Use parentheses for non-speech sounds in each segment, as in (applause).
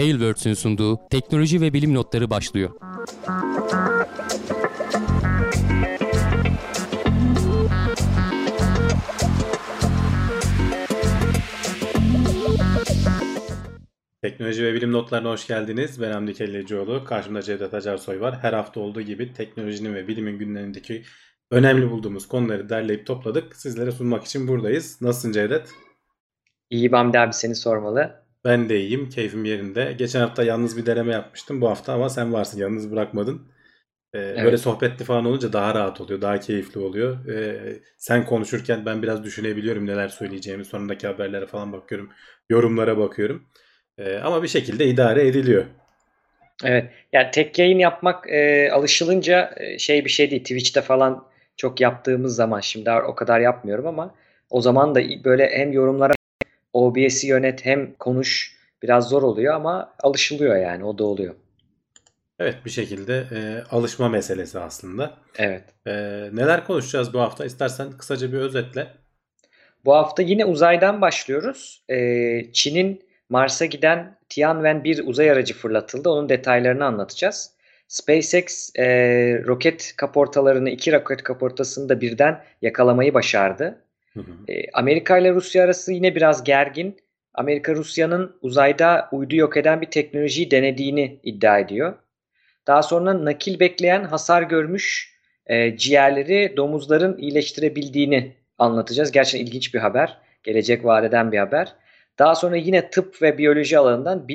Tailwords'ün sunduğu teknoloji ve bilim notları başlıyor. Teknoloji ve bilim notlarına hoş geldiniz. Ben Hamdi Kellecioğlu. Karşımda Cevdet Acarsoy var. Her hafta olduğu gibi teknolojinin ve bilimin gündemindeki önemli bulduğumuz konuları derleyip topladık. Sizlere sunmak için buradayız. Nasılsın Cevdet? İyi Hamdi abi seni sormalı. Ben de iyiyim. Keyfim yerinde. Geçen hafta yalnız bir deneme yapmıştım. Bu hafta ama sen varsın. Yalnız bırakmadın. Ee, evet. Böyle sohbetli falan olunca daha rahat oluyor. Daha keyifli oluyor. Ee, sen konuşurken ben biraz düşünebiliyorum neler söyleyeceğimi. Sonundaki haberlere falan bakıyorum. Yorumlara bakıyorum. Ee, ama bir şekilde idare ediliyor. Evet. Yani tek yayın yapmak e, alışılınca e, şey bir şey değil. Twitch'te falan çok yaptığımız zaman şimdi o kadar yapmıyorum ama o zaman da böyle hem yorumlara OBS'i yönet hem konuş biraz zor oluyor ama alışılıyor yani o da oluyor. Evet bir şekilde e, alışma meselesi aslında. Evet. E, neler konuşacağız bu hafta? İstersen kısaca bir özetle. Bu hafta yine uzaydan başlıyoruz. E, Çin'in Mars'a giden Tianwen 1 uzay aracı fırlatıldı. Onun detaylarını anlatacağız. SpaceX e, roket kaportalarını iki roket kaportasını da birden yakalamayı başardı. E, Amerika ile Rusya arası yine biraz gergin. Amerika Rusya'nın uzayda uydu yok eden bir teknolojiyi denediğini iddia ediyor. Daha sonra nakil bekleyen hasar görmüş e, ciğerleri domuzların iyileştirebildiğini anlatacağız. Gerçekten ilginç bir haber. Gelecek vadeden bir haber. Daha sonra yine tıp ve biyoloji alanından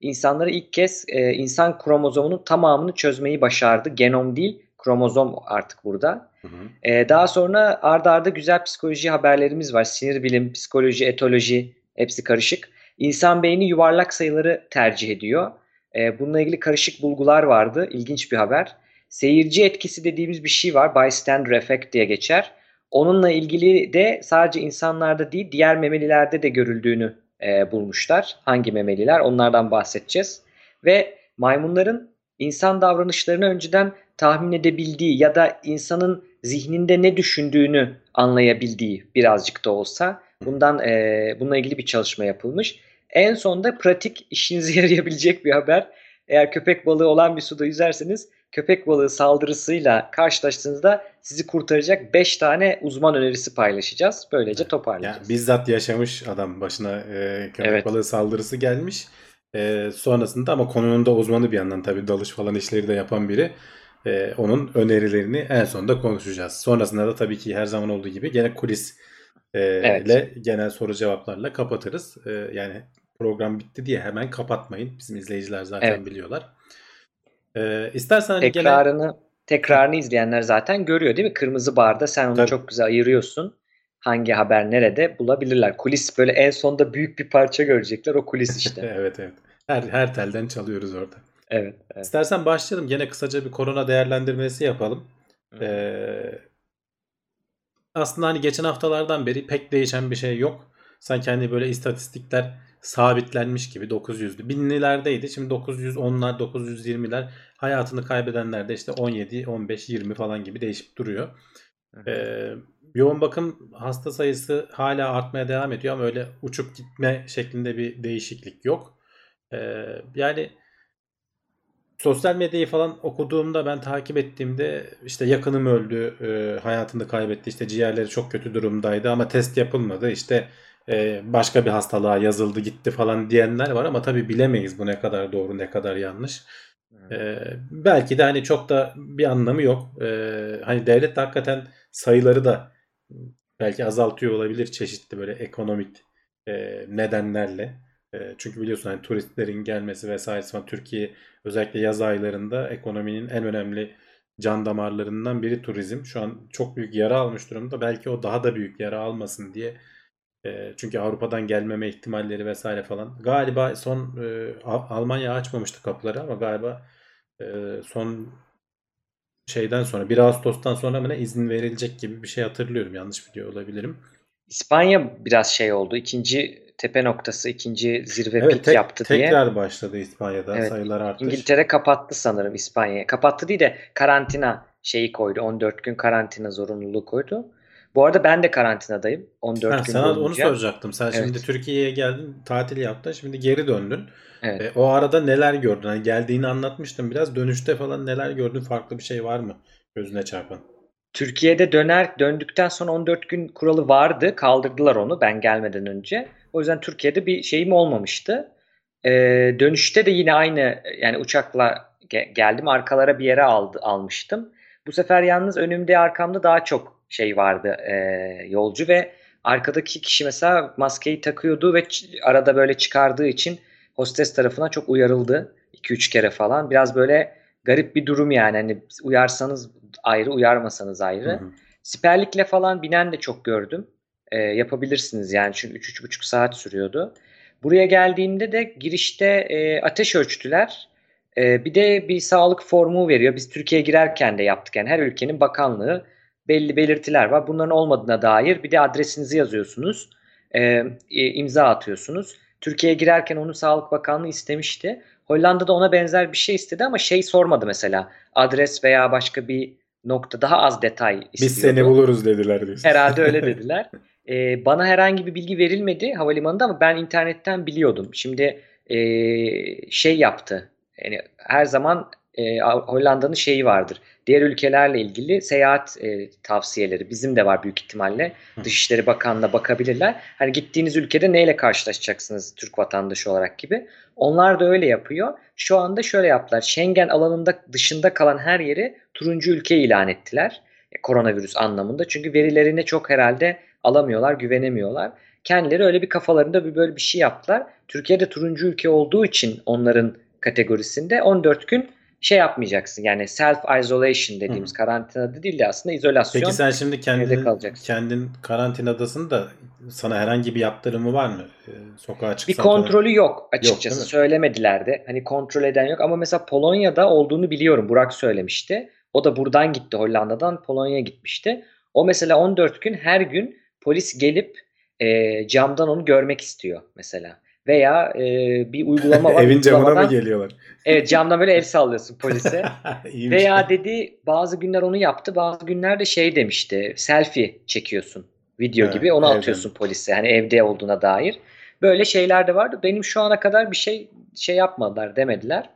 insanları ilk kez e, insan kromozomunun tamamını çözmeyi başardı. Genom değil, kromozom artık burada. Hı daha sonra ardarda arda güzel psikoloji haberlerimiz var. Sinir bilim, psikoloji, etoloji hepsi karışık. İnsan beyni yuvarlak sayıları tercih ediyor. E, bununla ilgili karışık bulgular vardı. İlginç bir haber. Seyirci etkisi dediğimiz bir şey var. Bystander effect diye geçer. Onunla ilgili de sadece insanlarda değil diğer memelilerde de görüldüğünü e, bulmuşlar. Hangi memeliler onlardan bahsedeceğiz. Ve maymunların insan davranışlarını önceden tahmin edebildiği ya da insanın zihninde ne düşündüğünü anlayabildiği birazcık da olsa bundan e, bununla ilgili bir çalışma yapılmış. En sonda pratik işinize (laughs) yarayabilecek bir haber. Eğer köpek balığı olan bir suda yüzerseniz köpek balığı saldırısıyla karşılaştığınızda sizi kurtaracak 5 tane uzman önerisi paylaşacağız. Böylece toparlayacağız. Yani bizzat yaşamış adam başına e, köpek evet. balığı saldırısı gelmiş. E, sonrasında ama konunun da uzmanı bir yandan tabii dalış falan işleri de yapan biri. E, onun önerilerini en sonunda konuşacağız. Sonrasında da tabii ki her zaman olduğu gibi gene kulis e, evet. ile genel soru cevaplarla kapatırız. E, yani program bitti diye hemen kapatmayın. Bizim izleyiciler zaten evet. biliyorlar. Ee, istersen tekrarını gene... tekrarını izleyenler zaten görüyor değil mi? Kırmızı barda sen onu Tabii. çok güzel ayırıyorsun. Hangi haber nerede bulabilirler. Kulis böyle en sonda büyük bir parça görecekler. O kulis işte. (laughs) evet evet. Her her telden çalıyoruz orada. Evet, evet. İstersen başlayalım. Gene kısaca bir korona değerlendirmesi yapalım. Ee, aslında hani geçen haftalardan beri pek değişen bir şey yok. Sanki hani böyle istatistikler sabitlenmiş gibi 900'lü. Binlilerdeydi. Şimdi 910'lar, 920'ler. Hayatını kaybedenler de işte 17, 15, 20 falan gibi değişip duruyor. Ee, yoğun bakım hasta sayısı hala artmaya devam ediyor ama öyle uçup gitme şeklinde bir değişiklik yok. Ee, yani sosyal medyayı falan okuduğumda ben takip ettiğimde işte yakınım öldü, e, hayatını kaybetti, işte ciğerleri çok kötü durumdaydı ama test yapılmadı. İşte e, başka bir hastalığa yazıldı gitti falan diyenler var ama tabii bilemeyiz bu ne kadar doğru ne kadar yanlış. E, belki de hani çok da bir anlamı yok. E, hani devlet de hakikaten sayıları da belki azaltıyor olabilir çeşitli böyle ekonomik e, nedenlerle. E, çünkü biliyorsun hani turistlerin gelmesi vesaire falan Türkiye özellikle yaz aylarında ekonominin en önemli can damarlarından biri turizm. Şu an çok büyük yara almış durumda. Belki o daha da büyük yara almasın diye e, çünkü Avrupa'dan gelmeme ihtimalleri vesaire falan. Galiba son e, Almanya açmamıştı kapıları ama galiba e, son şeyden sonra 1 Ağustos'tan sonra mı ne izin verilecek gibi bir şey hatırlıyorum. Yanlış biliyor olabilirim. İspanya biraz şey oldu. İkinci tepe noktası, ikinci zirve evet, pik tek, yaptı tekrar diye. Tekrar başladı İspanya'da evet, sayılar arttı. İngiltere kapattı sanırım İspanya'yı. Kapattı değil de karantina şeyi koydu. 14 gün karantina zorunluluğu koydu. Bu arada ben de karantinadayım. 14 Ha, gün sana onu boyunca. soracaktım. Sen şimdi Evet. Türkiye'ye geldin, tatil yaptın. Şimdi geri döndün. Evet. E, o arada neler gördün? Hani geldiğini anlatmıştım biraz. Dönüşte falan neler gördün? Farklı bir şey var mı gözüne çarpan? Türkiye'de döner döndükten sonra 14 gün kuralı vardı. Kaldırdılar onu ben gelmeden önce. O yüzden Türkiye'de bir şeyim olmamıştı. Ee, dönüşte de yine aynı yani uçakla ge- geldim. Arkalara bir yere aldı, almıştım. Bu sefer yalnız önümde arkamda daha çok şey vardı e, yolcu ve arkadaki kişi mesela maskeyi takıyordu ve arada böyle çıkardığı için hostes tarafından çok uyarıldı. 2-3 kere falan. Biraz böyle garip bir durum yani. Hani uyarsanız ayrı, uyarmasanız ayrı. Hı hı. Siperlikle falan binen de çok gördüm. Ee, yapabilirsiniz yani çünkü 3-3,5 saat sürüyordu. Buraya geldiğimde de girişte e, ateş ölçtüler. E, bir de bir sağlık formu veriyor. Biz Türkiye'ye girerken de yaptık. Yani her ülkenin bakanlığı belli belirtiler var. Bunların olmadığına dair bir de adresinizi yazıyorsunuz. E, e, imza atıyorsunuz. Türkiye'ye girerken onu Sağlık Bakanlığı istemişti. Hollanda'da ona benzer bir şey istedi ama şey sormadı mesela. Adres veya başka bir nokta daha az detay istiyordu. Biz seni buluruz dediler diyorsun. Herhalde öyle (laughs) dediler. Ee, bana herhangi bir bilgi verilmedi havalimanında ama ben internetten biliyordum. Şimdi ee, şey yaptı. Yani her zaman ee, Hollanda'nın şeyi vardır. Diğer ülkelerle ilgili seyahat ee, tavsiyeleri bizim de var büyük ihtimalle. Hı. Dışişleri Bakanlığı'na bakabilirler. Hani gittiğiniz ülkede neyle karşılaşacaksınız Türk vatandaşı olarak gibi. Onlar da öyle yapıyor. Şu anda şöyle yaptılar. Schengen alanında dışında kalan her yeri turuncu ülke ilan ettiler. E, Koronavirüs anlamında. Çünkü verilerini çok herhalde alamıyorlar, güvenemiyorlar. Kendileri öyle bir kafalarında bir böyle bir şey yaptılar. Türkiye'de turuncu ülke olduğu için onların kategorisinde 14 gün şey yapmayacaksın. Yani self isolation dediğimiz Hı. karantinada değil de aslında izolasyon. Peki sen şimdi kendin, kendin karantinadasın da sana herhangi bir yaptırımı var mı? Ee, sokağa Bir çıksan falan. kontrolü yok açıkçası. mi? Söylemediler de. Hani kontrol eden yok ama mesela Polonya'da olduğunu biliyorum. Burak söylemişti. O da buradan gitti Hollanda'dan Polonya'ya gitmişti. O mesela 14 gün her gün polis gelip e, camdan onu görmek istiyor mesela. Veya e, bir uygulama var. (laughs) Evin camına mı geliyorlar? Evet camdan böyle el sallıyorsun polise. (laughs) Veya dedi bazı günler onu yaptı bazı günlerde şey demişti selfie çekiyorsun video Ha, gibi onu evden. atıyorsun polise hani evde olduğuna dair. Böyle şeyler de vardı. Benim şu ana kadar bir şey şey yapmadılar demediler.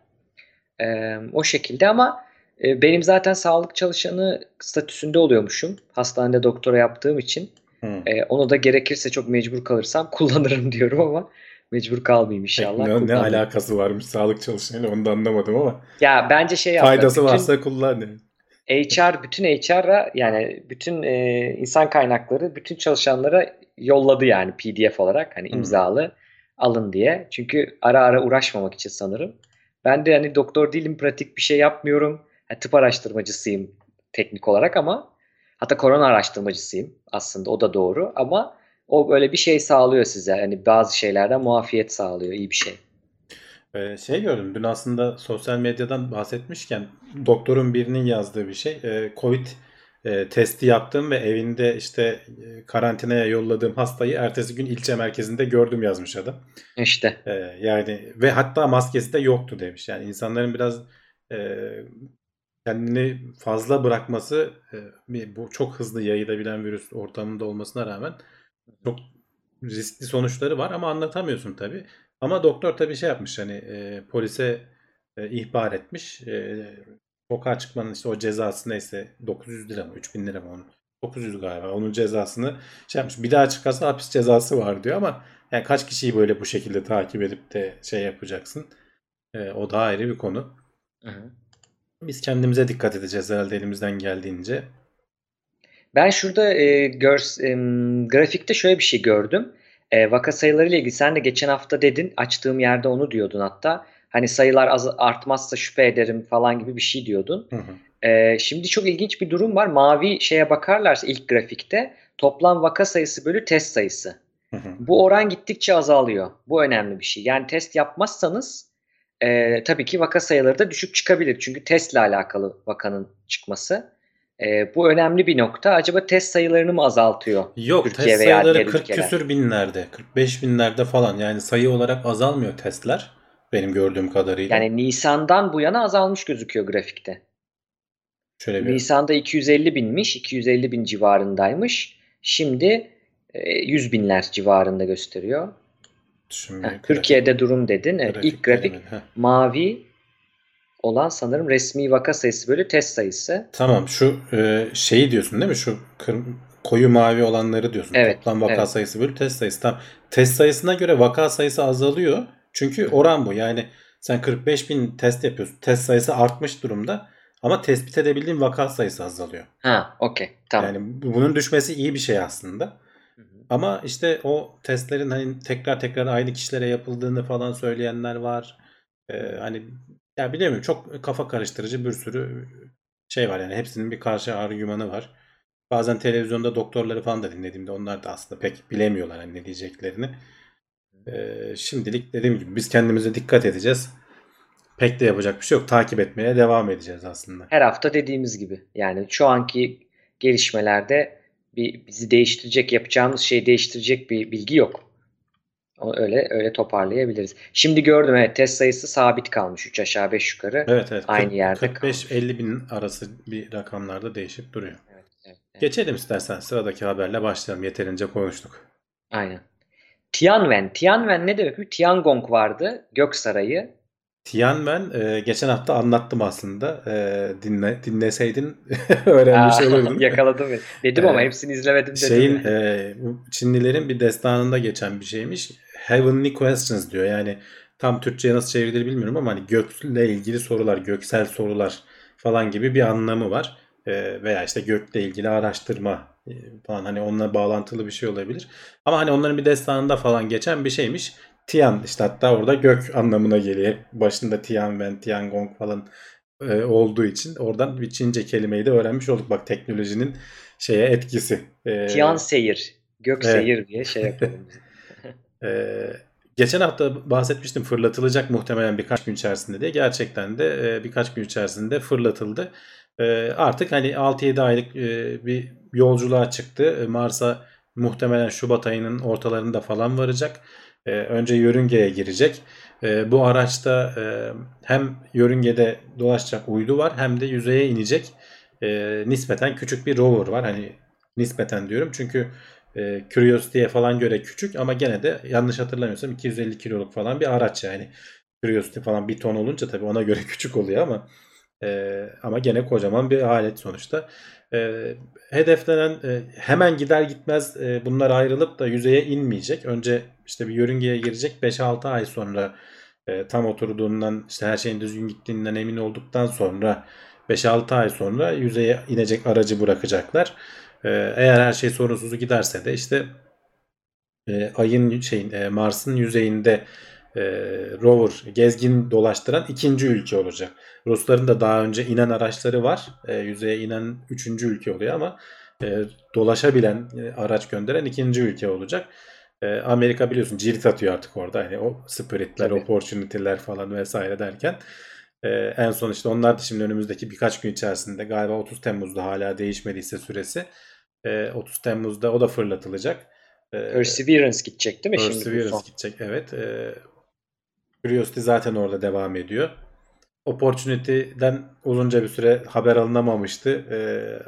Ee, o şekilde ama e, benim zaten sağlık çalışanı statüsünde oluyormuşum. Hastanede doktora yaptığım için. E, onu da gerekirse çok mecbur kalırsam (laughs) kullanırım diyorum ama mecbur kalmayayım inşallah. ne, ne alakası varmış sağlık çalışanıyla onu da anlamadım ama Ya bence şey yaptılar. faydası bütün- varsa kullan. yani. HR bütün HR'a yani bütün e, insan kaynakları bütün çalışanlara yolladı yani PDF olarak hani Hmm. imzalı alın diye. Çünkü ara ara uğraşmamak için sanırım. Ben de hani doktor değilim pratik bir şey yapmıyorum. Ha, tıp araştırmacısıyım teknik olarak ama hatta korona araştırmacısıyım aslında o da doğru ama o böyle bir şey sağlıyor size. Hani bazı şeylerden muafiyet sağlıyor. iyi bir şey. Ee, şey gördüm dün aslında sosyal medyadan bahsetmişken doktorun birinin yazdığı bir şey. Ee, Covid e, testi yaptım ve evinde işte e, karantinaya yolladığım hastayı ertesi gün ilçe merkezinde gördüm yazmış adam. İşte. Ee, yani ve hatta maskesi de yoktu demiş. Yani insanların biraz e, kendini fazla bırakması e, bu çok hızlı yayılabilen virüs ortamında olmasına rağmen çok riskli sonuçları var ama anlatamıyorsun tabii. Ama doktor tabii şey yapmış hani e, polise e, ihbar etmiş. E, sokağa çıkmanın işte o cezası neyse 900 lira mı 3000 lira mı onun 900 galiba onun cezasını şey yapmış. Bir daha çıkarsa hapis cezası var diyor ama yani kaç kişiyi böyle bu şekilde takip edip de şey yapacaksın. E, o da ayrı bir konu. Hı hı. Biz kendimize dikkat edeceğiz herhalde elimizden geldiğince. Ben şurada e, görs, e, grafikte şöyle bir şey gördüm. E, vaka sayıları ile ilgili sen de geçen hafta dedin açtığım yerde onu diyordun hatta. Hani sayılar az, artmazsa şüphe ederim falan gibi bir şey diyordun. Hı hı. E, şimdi çok ilginç bir durum var. Mavi şeye bakarlarsa ilk grafikte toplam vaka sayısı bölü test sayısı. Hı hı. Bu oran gittikçe azalıyor. Bu önemli bir şey. Yani test yapmazsanız e, tabii ki vaka sayıları da düşük çıkabilir. Çünkü testle alakalı vakanın çıkması. E, bu önemli bir nokta. Acaba test sayılarını mı azaltıyor? Yok Türkiye test veya sayıları diğer 40 ülkeler. küsür binlerde, 45 binlerde falan yani sayı olarak azalmıyor testler benim gördüğüm kadarıyla. Yani Nisan'dan bu yana azalmış gözüküyor grafikte. Şöyle bir Nisan'da 250 binmiş, 250 bin civarındaymış. Şimdi e, 100 binler civarında gösteriyor. Şimdi Heh, grafik- Türkiye'de durum dedin. Evet, ilk grafik gelemedi. Heh. mavi olan sanırım resmi vaka sayısı bölü test sayısı. Tamam şu e, şeyi diyorsun değil mi? Şu kır- koyu mavi olanları diyorsun. Evet, Toplam vaka evet. sayısı bölü test sayısı. Tamam. Test sayısına göre vaka sayısı azalıyor. Çünkü oran bu. Yani sen 45 bin test yapıyorsun. Test sayısı artmış durumda. Ama tespit edebildiğin vaka sayısı azalıyor. Ha, okey. Tamam. Yani bu- bunun düşmesi iyi bir şey aslında. Ama işte o testlerin hani tekrar tekrar aynı kişilere yapıldığını falan söyleyenler var. Ee, hani ya bilemiyorum çok kafa karıştırıcı bir sürü şey var yani hepsinin bir karşı argümanı var. Bazen televizyonda doktorları falan da dinlediğimde onlar da aslında pek bilemiyorlar hani ne diyeceklerini. Ee, şimdilik dediğim gibi biz kendimize dikkat edeceğiz. Pek de yapacak bir şey yok. Takip etmeye devam edeceğiz aslında. Her hafta dediğimiz gibi. Yani şu anki gelişmelerde bir bizi değiştirecek, yapacağımız şeyi değiştirecek bir bilgi yok. Onu öyle öyle toparlayabiliriz. Şimdi gördüm evet test sayısı sabit kalmış 3 aşağı 5 yukarı. Evet evet. Aynı yerde 45-50 bin arası bir rakamlarda değişip duruyor. Evet, evet, evet. Geçelim istersen sıradaki haberle başlayalım. Yeterince konuştuk. Aynen. Tianwen. Tianwen ne demek? Tiangong vardı. Gök Sarayı. Tianwen e, geçen hafta anlattım aslında. E, dinle dinleseydin (laughs) öğrenmiş Aa, olurdun. (laughs) Yakaladım. Dedim ama Ee, hepsini izlemedim dedim. Şeyin e, Çinlilerin bir destanında geçen bir şeymiş. Heavenly questions diyor. Yani tam Türkçe'ye nasıl çevrilir bilmiyorum ama hani gökle ilgili sorular, göksel sorular falan gibi bir anlamı var. E, veya işte gökle ilgili araştırma e, falan hani onunla bağlantılı bir şey olabilir. Ama hani onların bir destanında falan geçen bir şeymiş. Tian işte hatta orada gök anlamına geliyor. Başında Tianwen, Tiangong falan e, olduğu için oradan bir Çince kelimeyi de öğrenmiş olduk. Bak teknolojinin şeye etkisi. E, Tian Seyir. Gök Evet. Seyir diye şey yapalım. Ee, (laughs) geçen hafta bahsetmiştim fırlatılacak muhtemelen birkaç gün içerisinde diye. Gerçekten de e, birkaç gün içerisinde fırlatıldı. E, artık hani 6-7 aylık e, bir yolculuğa çıktı. E, Mars'a muhtemelen Şubat ayının ortalarında falan varacak. E, önce yörüngeye girecek. E, bu araçta e, hem yörüngede dolaşacak uydu var hem de yüzeye inecek. E, nispeten küçük bir rover var. Hani nispeten diyorum çünkü e, Curiosity'ye falan göre küçük ama gene de yanlış hatırlamıyorsam 250 kiloluk falan bir araç yani. Curiosity falan bir ton olunca tabii ona göre (laughs) küçük oluyor ama e, ama gene kocaman bir alet sonuçta. Hedeflenen hemen gider gitmez bunlar ayrılıp da yüzeye inmeyecek. Önce işte bir yörüngeye girecek 5-6 ay sonra e, tam oturduğundan işte her şeyin düzgün gittiğinden emin olduktan sonra 5-6 ay sonra yüzeye inecek aracı bırakacaklar. Ee, eğer her şey sorunsuz giderse de işte e, ayın şeyin e, Mars'ın yüzeyinde e, rover gezgin dolaştıran ikinci ülke olacak. Rusların da daha önce inen araçları var. E, yüzeye inen üçüncü ülke oluyor ama e, dolaşabilen e, araç gönderen ikinci ülke olacak. E, Amerika biliyorsun cirit atıyor artık orada. Hani o Spirit'ler, Tabii. opportunity'ler falan vesaire derken. E, en son işte onlar da şimdi önümüzdeki birkaç gün içerisinde galiba 30 Temmuz'da hala değişmediyse süresi. e, 30 Temmuz'da o da fırlatılacak. E, Perseverance gidecek değil mi şimdi? bu Perseverance gidecek evet. E, Curiosity zaten orada devam ediyor. Opportunity'den uzunca bir süre haber alınamamıştı. E,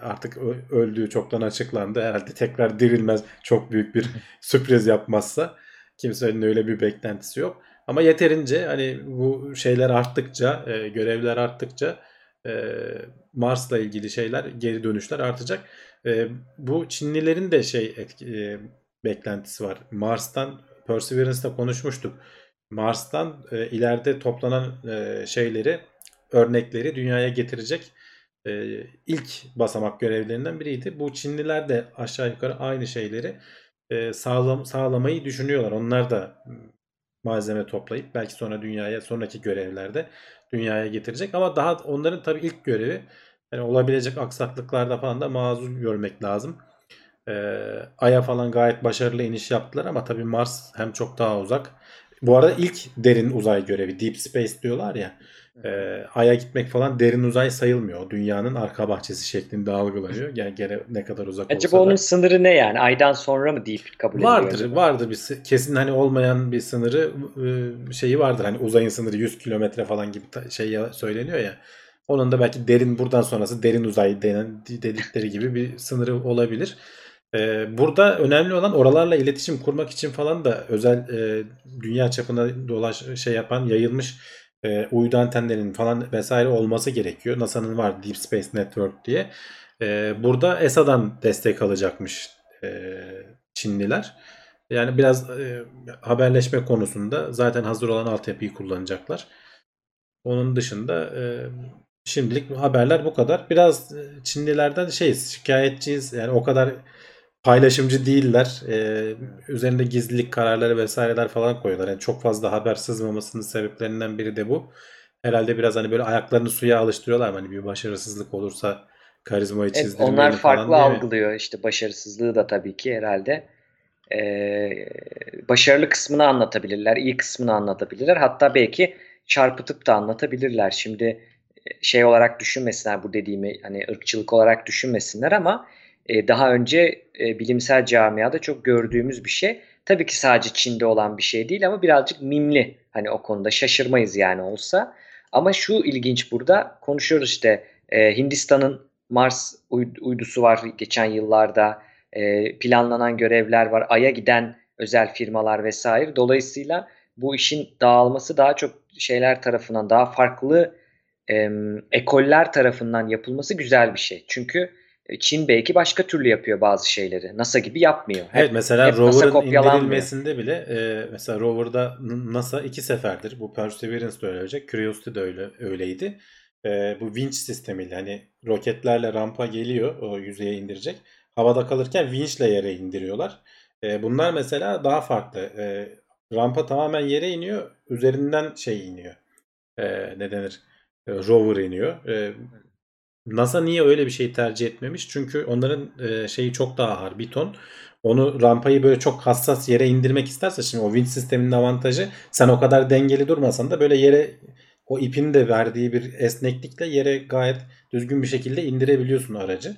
artık öldüğü çoktan açıklandı. Herhalde tekrar dirilmez çok büyük bir (laughs) sürpriz yapmazsa. Kimsenin öyle bir beklentisi yok. Ama yeterince hani bu şeyler arttıkça, e, görevler arttıkça e, Mars'la ilgili şeyler, geri dönüşler artacak. E, bu Çinlilerin de şey etki, e, beklentisi var. Mars'tan Perseverance'da konuşmuştuk. Mars'tan e, ileride toplanan e, şeyleri, örnekleri dünyaya getirecek e, ilk basamak görevlerinden biriydi. Bu Çinliler de aşağı yukarı aynı şeyleri e, sağlam, sağlamayı düşünüyorlar. Onlar da malzeme toplayıp belki sonra dünyaya sonraki görevlerde dünyaya getirecek. Ama daha onların tabii ilk görevi yani olabilecek aksaklıklarda falan da mazur görmek lazım. Ee, Ay'a falan gayet başarılı iniş yaptılar ama tabii Mars hem çok daha uzak. Bu arada ilk derin uzay görevi Deep Space diyorlar ya. e, Ay'a gitmek falan derin uzay sayılmıyor. Dünyanın arka bahçesi şeklinde algılanıyor. Yani gene ne kadar uzak Acaba olsa onun da. sınırı ne yani? Aydan sonra mı deyip kabul ediliyor? Vardır, acaba? vardır bir kesin hani olmayan bir sınırı e, şeyi vardır. Hani uzayın sınırı 100 kilometre falan gibi şey söyleniyor ya. Onun da belki derin buradan sonrası derin uzay denen dedikleri gibi bir sınırı olabilir. Ee, burada önemli olan oralarla iletişim kurmak için falan da özel e, dünya çapında dolaş şey yapan yayılmış e, uydu antenlerinin falan vesaire olması gerekiyor. NASA'nın var Deep Space Network diye. E, burada ESA'dan destek alacakmış e, Çinliler. Yani biraz haberleşme konusunda zaten hazır olan altyapıyı kullanacaklar. Onun dışında şimdilik haberler bu kadar. Biraz Çinlilerden şey şikayetçiyiz. Yani o kadar paylaşımcı değiller. Ee, üzerinde gizlilik kararları vesaireler falan koyuyorlar. Yani çok fazla haber sızmamasının sebeplerinden biri de bu. Herhalde biraz hani böyle ayaklarını suya alıştırıyorlar. Hani bir başarısızlık olursa karizmayı Evet, çizdirmeyelim onlar farklı algılıyor işte başarısızlığı da tabii ki herhalde. Ee, başarılı kısmını anlatabilirler, iyi kısmını anlatabilirler. Hatta belki çarpıtıp da anlatabilirler. Şimdi e, şey olarak düşünmesinler bu dediğimi hani ırkçılık olarak düşünmesinler ama e, daha önce e, bilimsel camiada çok gördüğümüz bir şey. Tabii ki sadece Çin'de olan bir şey değil ama birazcık mimli. Hani o konuda şaşırmayız yani olsa. Ama şu ilginç burada konuşuyoruz işte e, Hindistan'ın Mars uy- uydusu var geçen yıllarda. E, planlanan görevler var. Ay'a giden özel firmalar vesaire. Dolayısıyla bu işin dağılması daha çok şeyler tarafından daha farklı em, ekoller tarafından yapılması güzel bir şey. Çünkü e, Çin belki başka türlü yapıyor bazı şeyleri. NASA gibi yapmıyor. Hep- Evet mesela rover'ın indirilmesinde bile e, mesela rover'da NASA iki seferdir. Bu Perseverance de öyle olacak. Curiosity de öyle öyleydi. E, bu winch sistemiyle hani roketlerle rampa geliyor o yüzeye indirecek. Havada kalırken winch'le yere indiriyorlar. E, bunlar mesela daha farklı. E, rampa tamamen yere iniyor. Üzerinden şey iniyor. E, ne denir? E, rover iniyor. E, NASA niye öyle bir şey tercih etmemiş? Çünkü onların e, şeyi çok daha ağır bir ton. Onu rampayı böyle çok hassas yere indirmek isterse şimdi o winch sisteminin avantajı sen o kadar dengeli durmasan da böyle yere o ipin de verdiği bir esneklikle yere gayet düzgün bir şekilde indirebiliyorsun aracı.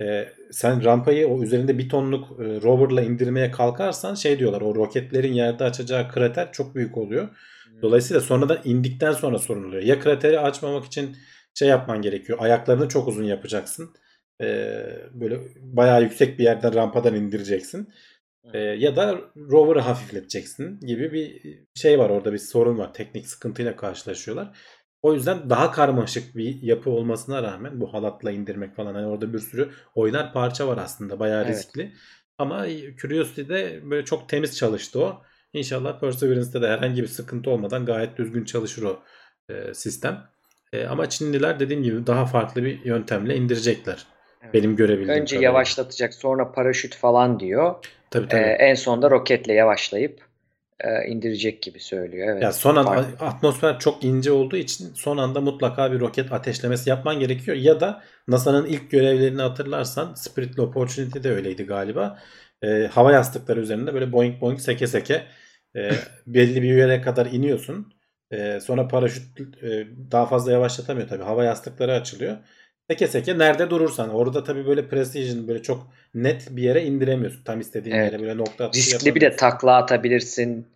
E, sen rampayı o üzerinde bir tonluk e, roverla indirmeye kalkarsan şey diyorlar o roketlerin yerde açacağı krater çok büyük oluyor. Dolayısıyla sonradan indikten sonra sorun oluyor. Ya krateri açmamak için şey yapman gerekiyor. Ayaklarını çok uzun yapacaksın. Ee, böyle bayağı yüksek bir yerden rampadan indireceksin. Ee, ya da rover'ı hafifleteceksin gibi bir şey var orada bir sorun var. Teknik sıkıntıyla karşılaşıyorlar. O yüzden daha karmaşık bir yapı olmasına rağmen bu halatla indirmek falan hani orada bir sürü oynar parça var aslında. Bayağı Evet. riskli. Ama Curiosity'de böyle çok temiz çalıştı o. İnşallah Perseverance'de de herhangi bir sıkıntı olmadan gayet düzgün çalışır o e, sistem. E, ama Çinliler dediğim gibi daha farklı bir yöntemle indirecekler. Evet. Benim görebildiğim Önce kadarıyla. yavaşlatacak sonra paraşüt falan diyor. Tabii Ee, tabii. en sonunda roketle yavaşlayıp e, indirecek gibi söylüyor. Evet. Ya son Farklı. atmosfer çok ince olduğu için son anda mutlaka bir roket ateşlemesi yapman gerekiyor. Ya da NASA'nın ilk görevlerini hatırlarsan Spirit'le Opportunity de öyleydi galiba. Ee, hava yastıkları üzerinde böyle boing boing seke seke e, (laughs) belli bir yere kadar iniyorsun. Ee, sonra paraşüt e, daha fazla yavaşlatamıyor tabii. Hava yastıkları açılıyor. Seke seke nerede durursan. Orada tabii böyle precision böyle çok net bir yere indiremiyorsun. Tam istediğin Evet. yere böyle nokta atışı Riskli bir de takla atabilirsin.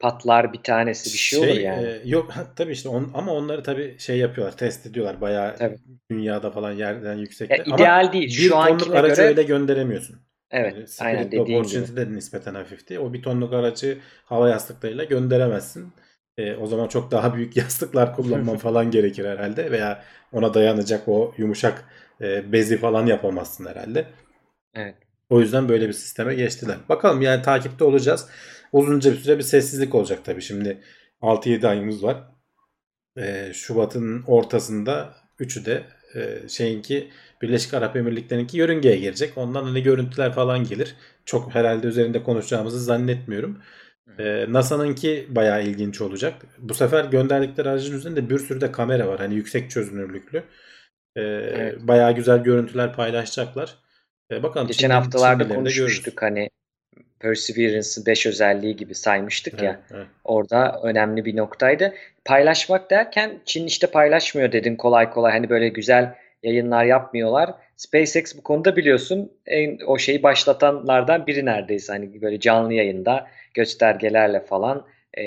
Patlar bir tanesi bir şey, olur yani. e, yok tabii işte on, ama onları tabii şey yapıyorlar test ediyorlar bayağı Tabii. dünyada falan yerden yüksekte. Ya ama ideal değil. bir Şu tonluk ankine aracı göre öyle gönderemiyorsun. evet Yani aynen dediğin gibi. De nispeten hafifti. O bir tonluk aracı hava yastıklarıyla gönderemezsin. E, o zaman çok daha büyük (laughs) yastıklar kullanman falan gerekir herhalde veya ona dayanacak o yumuşak e, bezi falan yapamazsın herhalde. Evet. O yüzden böyle bir sisteme geçtiler. Bakalım yani takipte olacağız. Uzunca bir süre bir sessizlik olacak tabii. Şimdi 6-7 ayımız var. Ee, Şubat'ın ortasında üçü de e, şeyinki Birleşik Arap Emirlikleri'ninki yörüngeye girecek. Ondan hani görüntüler falan gelir. Çok herhalde üzerinde konuşacağımızı zannetmiyorum. Ee, NASA'nınki bayağı ilginç olacak. Bu sefer gönderdikleri aracın üzerinde bir sürü de kamera var. Hani yüksek çözünürlüklü. Ee, Evet. Bayağı güzel görüntüler paylaşacaklar. Ee, bakalım Geçen Çinli- haftalarda Çinlileri de konuşmuştuk hani Perseverance'ın 5 özelliği gibi saymıştık görürüz. ya. Evet, evet. Orada önemli bir noktaydı. Paylaşmak derken Çin işte paylaşmıyor dedin kolay kolay. Hani böyle güzel yayınlar yapmıyorlar. SpaceX bu konuda biliyorsun en o şeyi başlatanlardan biri neredeyse. Hani böyle canlı yayında göstergelerle falan e,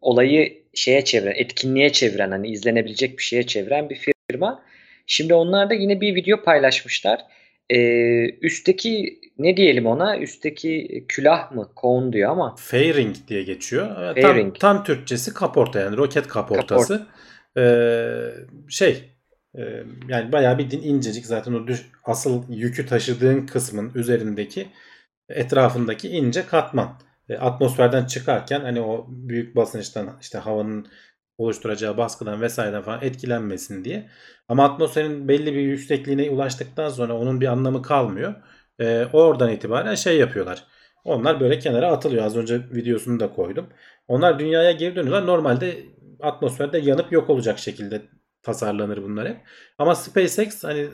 olayı şeye çeviren, etkinliğe çeviren hani izlenebilecek bir şeye çeviren bir firma. Şimdi onlar da yine bir video paylaşmışlar. e, üstteki ne diyelim ona? Üstteki külah mı? Kon diyor ama Fairing diye geçiyor. Ee, Tam, Fairing. tam Türkçesi kaporta yani roket kaportası. Ee, şey yani bayağı bildiğin incecik zaten o düş, asıl yükü taşıdığın kısmın üzerindeki etrafındaki ince katman. E, atmosferden çıkarken hani o büyük basınçtan işte havanın oluşturacağı baskıdan vesaireden falan etkilenmesin diye. Ama atmosferin belli bir yüksekliğine ulaştıktan sonra onun bir anlamı kalmıyor. E, oradan itibaren şey yapıyorlar. Onlar böyle kenara atılıyor. Az önce videosunu da koydum. Onlar dünyaya geri dönüyorlar. Normalde atmosferde yanıp yok olacak şekilde tasarlanır bunlar hep. Ama SpaceX hani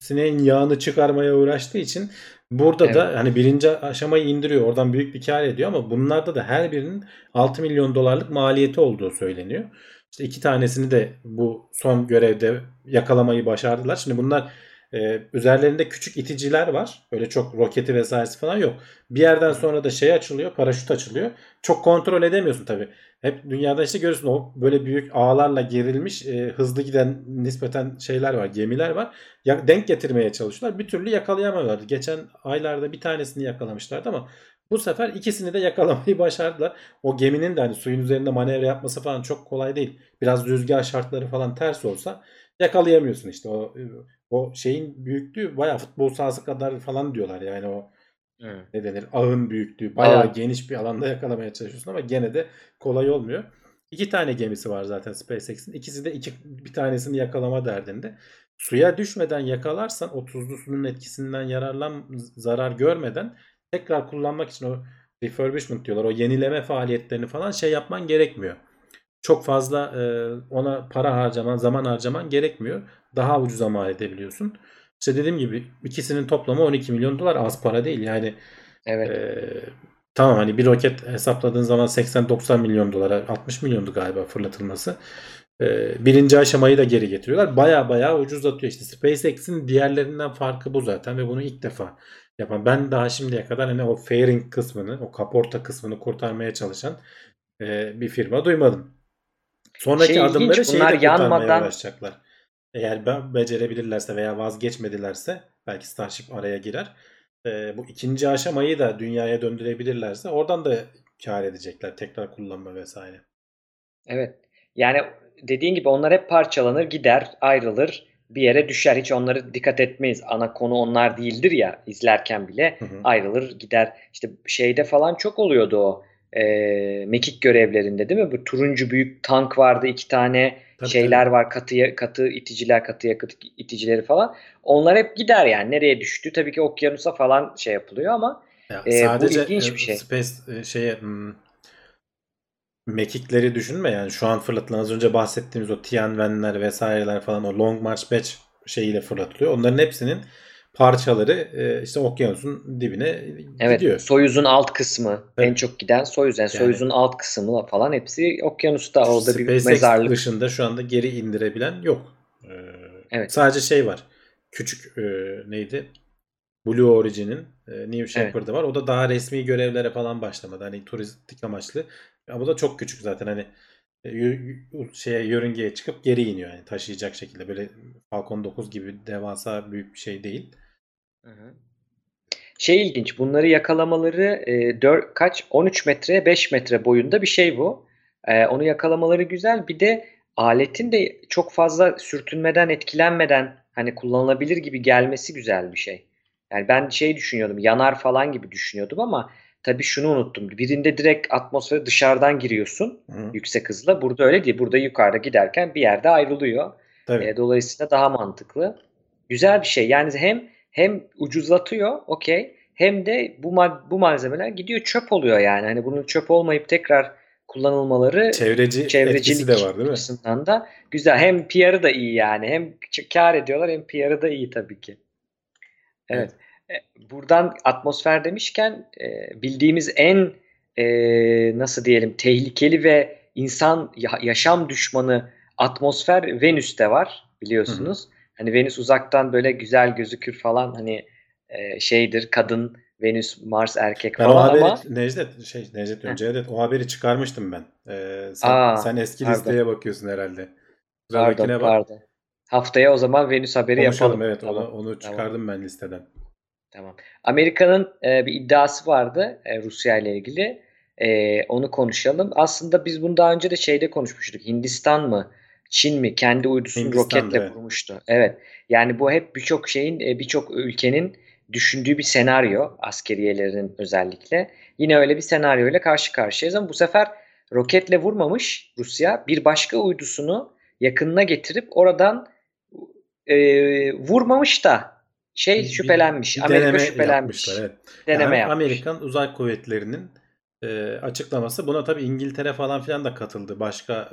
sineğin yağını çıkarmaya uğraştığı için burada da Evet. hani birinci aşamayı indiriyor. Oradan büyük bir kar ediyor ama bunlarda da her birinin 6 milyon dolarlık maliyeti olduğu söyleniyor. İşte iki tanesini de bu son görevde yakalamayı başardılar. Şimdi bunlar e, üzerlerinde küçük iticiler var. Öyle çok roketi vesairesi falan yok. Bir yerden sonra da şey açılıyor, paraşüt açılıyor. Çok kontrol edemiyorsun tabii. Hep dünyada işte görürsün o böyle büyük ağlarla gerilmiş e, hızlı giden nispeten şeyler var, gemiler var. Ya, denk getirmeye çalışıyorlar. Bir türlü yakalayamıyorlar. Geçen aylarda bir tanesini yakalamışlardı ama bu sefer ikisini de yakalamayı (laughs) başardılar. O geminin de hani suyun üzerinde manevra yapması falan çok kolay değil. Biraz rüzgar şartları falan ters olsa yakalayamıyorsun işte. O o şeyin büyüklüğü bayağı futbol sahası kadar falan diyorlar yani o ne denir ağın büyüklüğü bayağı Evet. geniş bir alanda yakalamaya çalışıyorsun ama gene de kolay olmuyor. İki tane gemisi var zaten SpaceX'in. İkisi de iki, bir tanesini yakalama derdinde. Suya düşmeden yakalarsan o tuzlu suyun etkisinden yararlan zarar görmeden tekrar kullanmak için o refurbishment diyorlar. O yenileme faaliyetlerini falan şey yapman gerekmiyor. Çok fazla e, ona para harcaman, zaman harcaman gerekmiyor. Daha ucuza mal edebiliyorsun. İşte dediğim gibi ikisinin toplamı 12 milyon dolar az para değil. Yani Evet. ee, tamam hani bir roket hesapladığın zaman 80-90 milyon dolara 60 milyondu galiba fırlatılması. Ee, birinci aşamayı da geri getiriyorlar. Baya baya ucuzlatıyor. İşte SpaceX'in diğerlerinden farkı bu zaten ve bunu ilk defa yapan. Ben daha şimdiye kadar hani o fairing kısmını, o kaporta kısmını kurtarmaya çalışan e, bir firma duymadım. Sonraki Şey ilginç, adımları şeyi de yanmadan- uğraşacaklar. Eğer be- becerebilirlerse veya vazgeçmedilerse belki Starship araya girer. Ee, bu ikinci aşamayı da dünyaya döndürebilirlerse oradan da kar edecekler. Tekrar kullanma vesaire. Evet. Yani dediğin gibi onlar hep parçalanır, gider, ayrılır, bir yere düşer. Hiç onları dikkat etmeyiz. Ana konu onlar değildir ya izlerken bile Hı hı. ayrılır, gider. İşte şeyde falan çok oluyordu o. E, mekik görevlerinde değil mi? Bu turuncu büyük tank vardı, iki tane Tabii, şeyler tabii. var, katı katı iticiler, katı yakıt iticileri falan. Onlar hep gider yani. Nereye düştü? Tabii ki okyanusa falan şey yapılıyor ama Ya Ee, bu ilginç e, bir şey. Space e, şeye hmm, mekikleri düşünme yani şu an fırlatılan az önce bahsettiğimiz o Tianwen'ler vesaireler falan o Long March 5 şeyiyle fırlatılıyor. Onların hepsinin parçaları e, işte okyanusun dibine Evet, gidiyor. Soyuz'un alt kısmı Evet. en çok giden Soyuz. Yani, Yani- Soyuz'un alt kısmı falan hepsi okyanusta orada bir mezarlık. dışında şu anda geri indirebilen yok. Ee, Evet. Sadece şey var. Küçük e, neydi? Blue Origin'in e, New Shepard'ı var. O da daha resmi görevlere falan başlamadı. Hani turistik amaçlı. Ama da çok küçük zaten hani e, şeye yörüngeye çıkıp geri iniyor yani taşıyacak şekilde. Böyle Falcon 9 gibi devasa büyük bir şey değil. Şey ilginç, bunları yakalamaları e, 4, kaç 13 metre 5 metre boyunda bir şey bu. E, onu yakalamaları güzel. Bir de aletin de çok fazla sürtünmeden, etkilenmeden hani kullanılabilir gibi gelmesi güzel bir şey. Yani ben şey düşünüyordum, yanar falan gibi düşünüyordum ama tabii şunu unuttum. Birinde direkt atmosfere dışarıdan giriyorsun Hı. yüksek hızla. Burada öyle değil. Burada yukarıda giderken bir yerde ayrılıyor. Tabii. E, dolayısıyla daha mantıklı. Güzel bir şey. Yani hem hem ucuzlatıyor, okey. Hem de bu ma- bu malzemeler gidiyor çöp oluyor yani. Hani bunun çöp olmayıp tekrar kullanılmaları Çevreci çevrecilik de var değil mi? açısından da güzel. Hem PR'ı da iyi yani. Hem kar ediyorlar hem PR'ı da iyi tabii ki. Evet. E, Buradan atmosfer demişken e, bildiğimiz en e, nasıl diyelim tehlikeli ve insan ya- yaşam düşmanı atmosfer Venüs'te var biliyorsunuz. Hani Venüs uzaktan böyle güzel gözükür falan hani e, şeydir kadın Venüs Mars erkek Ben falan haberi ama Necdet şey Necdet diyorum Cevdet o haberi çıkarmıştım ben. Ee, sen, Aa, sen eski pardon. listeye bakıyorsun herhalde. pardon bak. pardon. Haftaya o zaman Venüs haberi Konuşalım yapalım. evet Tamam. onu, onu çıkardım ben listeden. Tamam. Amerika'nın e, bir iddiası vardı e, Rusya ile ilgili. E, onu konuşalım. Aslında biz bunu daha önce de şeyde konuşmuştuk. Hindistan mı, Çin mi kendi uydusunu roketle evet. kurmuştu. Evet. Yani bu hep birçok şeyin, e, birçok ülkenin düşündüğü bir senaryo, askeriyelerinin özellikle. Yine öyle bir senaryo ile karşı karşıyayız ama bu sefer roketle vurmamış Rusya. Bir başka uydusunu yakınına getirip oradan e, vurmamış da şey Bir- şüphelenmiş. bir Amerika şüphelenmiş. evet. Deneme Yani yapmış. Amerikan Uzay Kuvvetleri'nin e, açıklaması. Buna tabii İngiltere falan filan da katıldı. Başka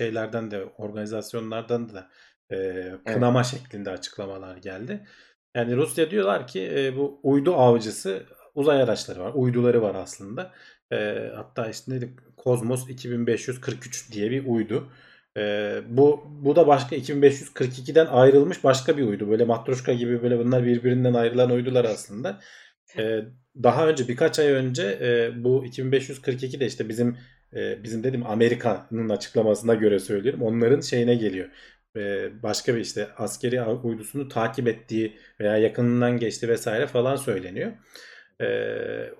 şeylerden de organizasyonlardan da e, kınama şeklinde açıklamalar geldi. Yani Rusya diyorlar ki e, bu uydu avcısı uzay araçları var. Uyduları var aslında. E, hatta işte neydi? Kozmos 2543 diye bir uydu. E, bu bu da başka 2542'den ayrılmış başka bir uydu. Böyle matroşka gibi böyle bunlar birbirinden ayrılan uydular aslında. E, daha önce birkaç ay önce e, bu 2542 de işte bizim e, bizim dedim Amerika'nın açıklamasına göre söylüyorum. Onların şeyine geliyor. E, başka bir işte askeri uydusunu takip ettiği veya yakınından geçti vesaire falan söyleniyor. E,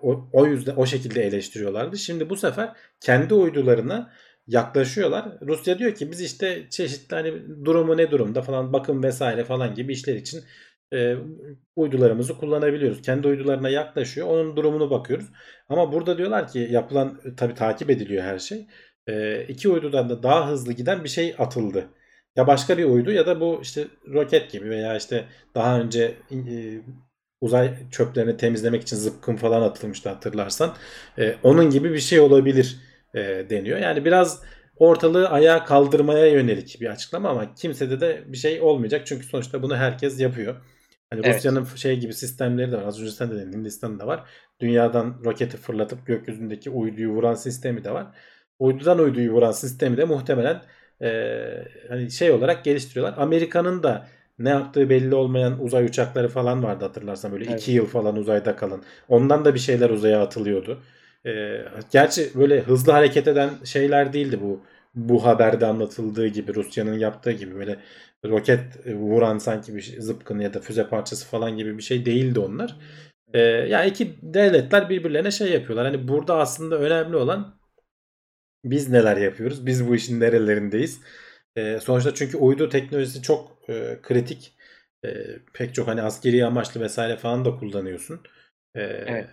o, o yüzden o şekilde eleştiriyorlardı. Şimdi bu sefer kendi uydularına yaklaşıyorlar. Rusya diyor ki biz işte çeşitli hani durumu ne durumda falan bakım vesaire falan gibi işler için e, uydularımızı kullanabiliyoruz. Kendi uydularına yaklaşıyor. Onun durumunu bakıyoruz. Ama burada diyorlar ki yapılan tabi takip ediliyor her şey. E, iki uydudan da daha hızlı giden bir şey atıldı. Ya başka bir uydu ya da bu işte roket gibi veya işte daha önce e, uzay çöplerini temizlemek için zıpkın falan atılmıştı hatırlarsan. E, onun gibi bir şey olabilir e, deniyor. Yani biraz ortalığı ayağa kaldırmaya yönelik bir açıklama ama kimsede de bir şey olmayacak. Çünkü sonuçta bunu herkes yapıyor. Hani Evet. Rusya'nın şey gibi sistemleri de var. Az önce sen de dedin Hindistan'da var. Dünyadan roketi fırlatıp gökyüzündeki uyduyu vuran sistemi de var. Uydudan uyduyu vuran sistemi de muhtemelen e, hani şey olarak geliştiriyorlar. Amerika'nın da ne yaptığı belli olmayan uzay uçakları falan vardı hatırlarsan böyle Evet. iki yıl falan uzayda kalan. Ondan da bir şeyler uzaya atılıyordu. E, gerçi böyle hızlı hareket eden şeyler değildi bu bu haberde anlatıldığı gibi Rusya'nın yaptığı gibi böyle roket e, vuran sanki bir şey, zıpkın ya da füze parçası falan gibi bir şey değildi onlar. Ee, yani iki devletler birbirlerine şey yapıyorlar. Hani burada aslında önemli olan biz neler yapıyoruz? Biz bu işin nerelerindeyiz? Ee, sonuçta çünkü uydu teknolojisi çok e, kritik. E, pek çok hani askeri amaçlı vesaire falan da kullanıyorsun. E, Evet.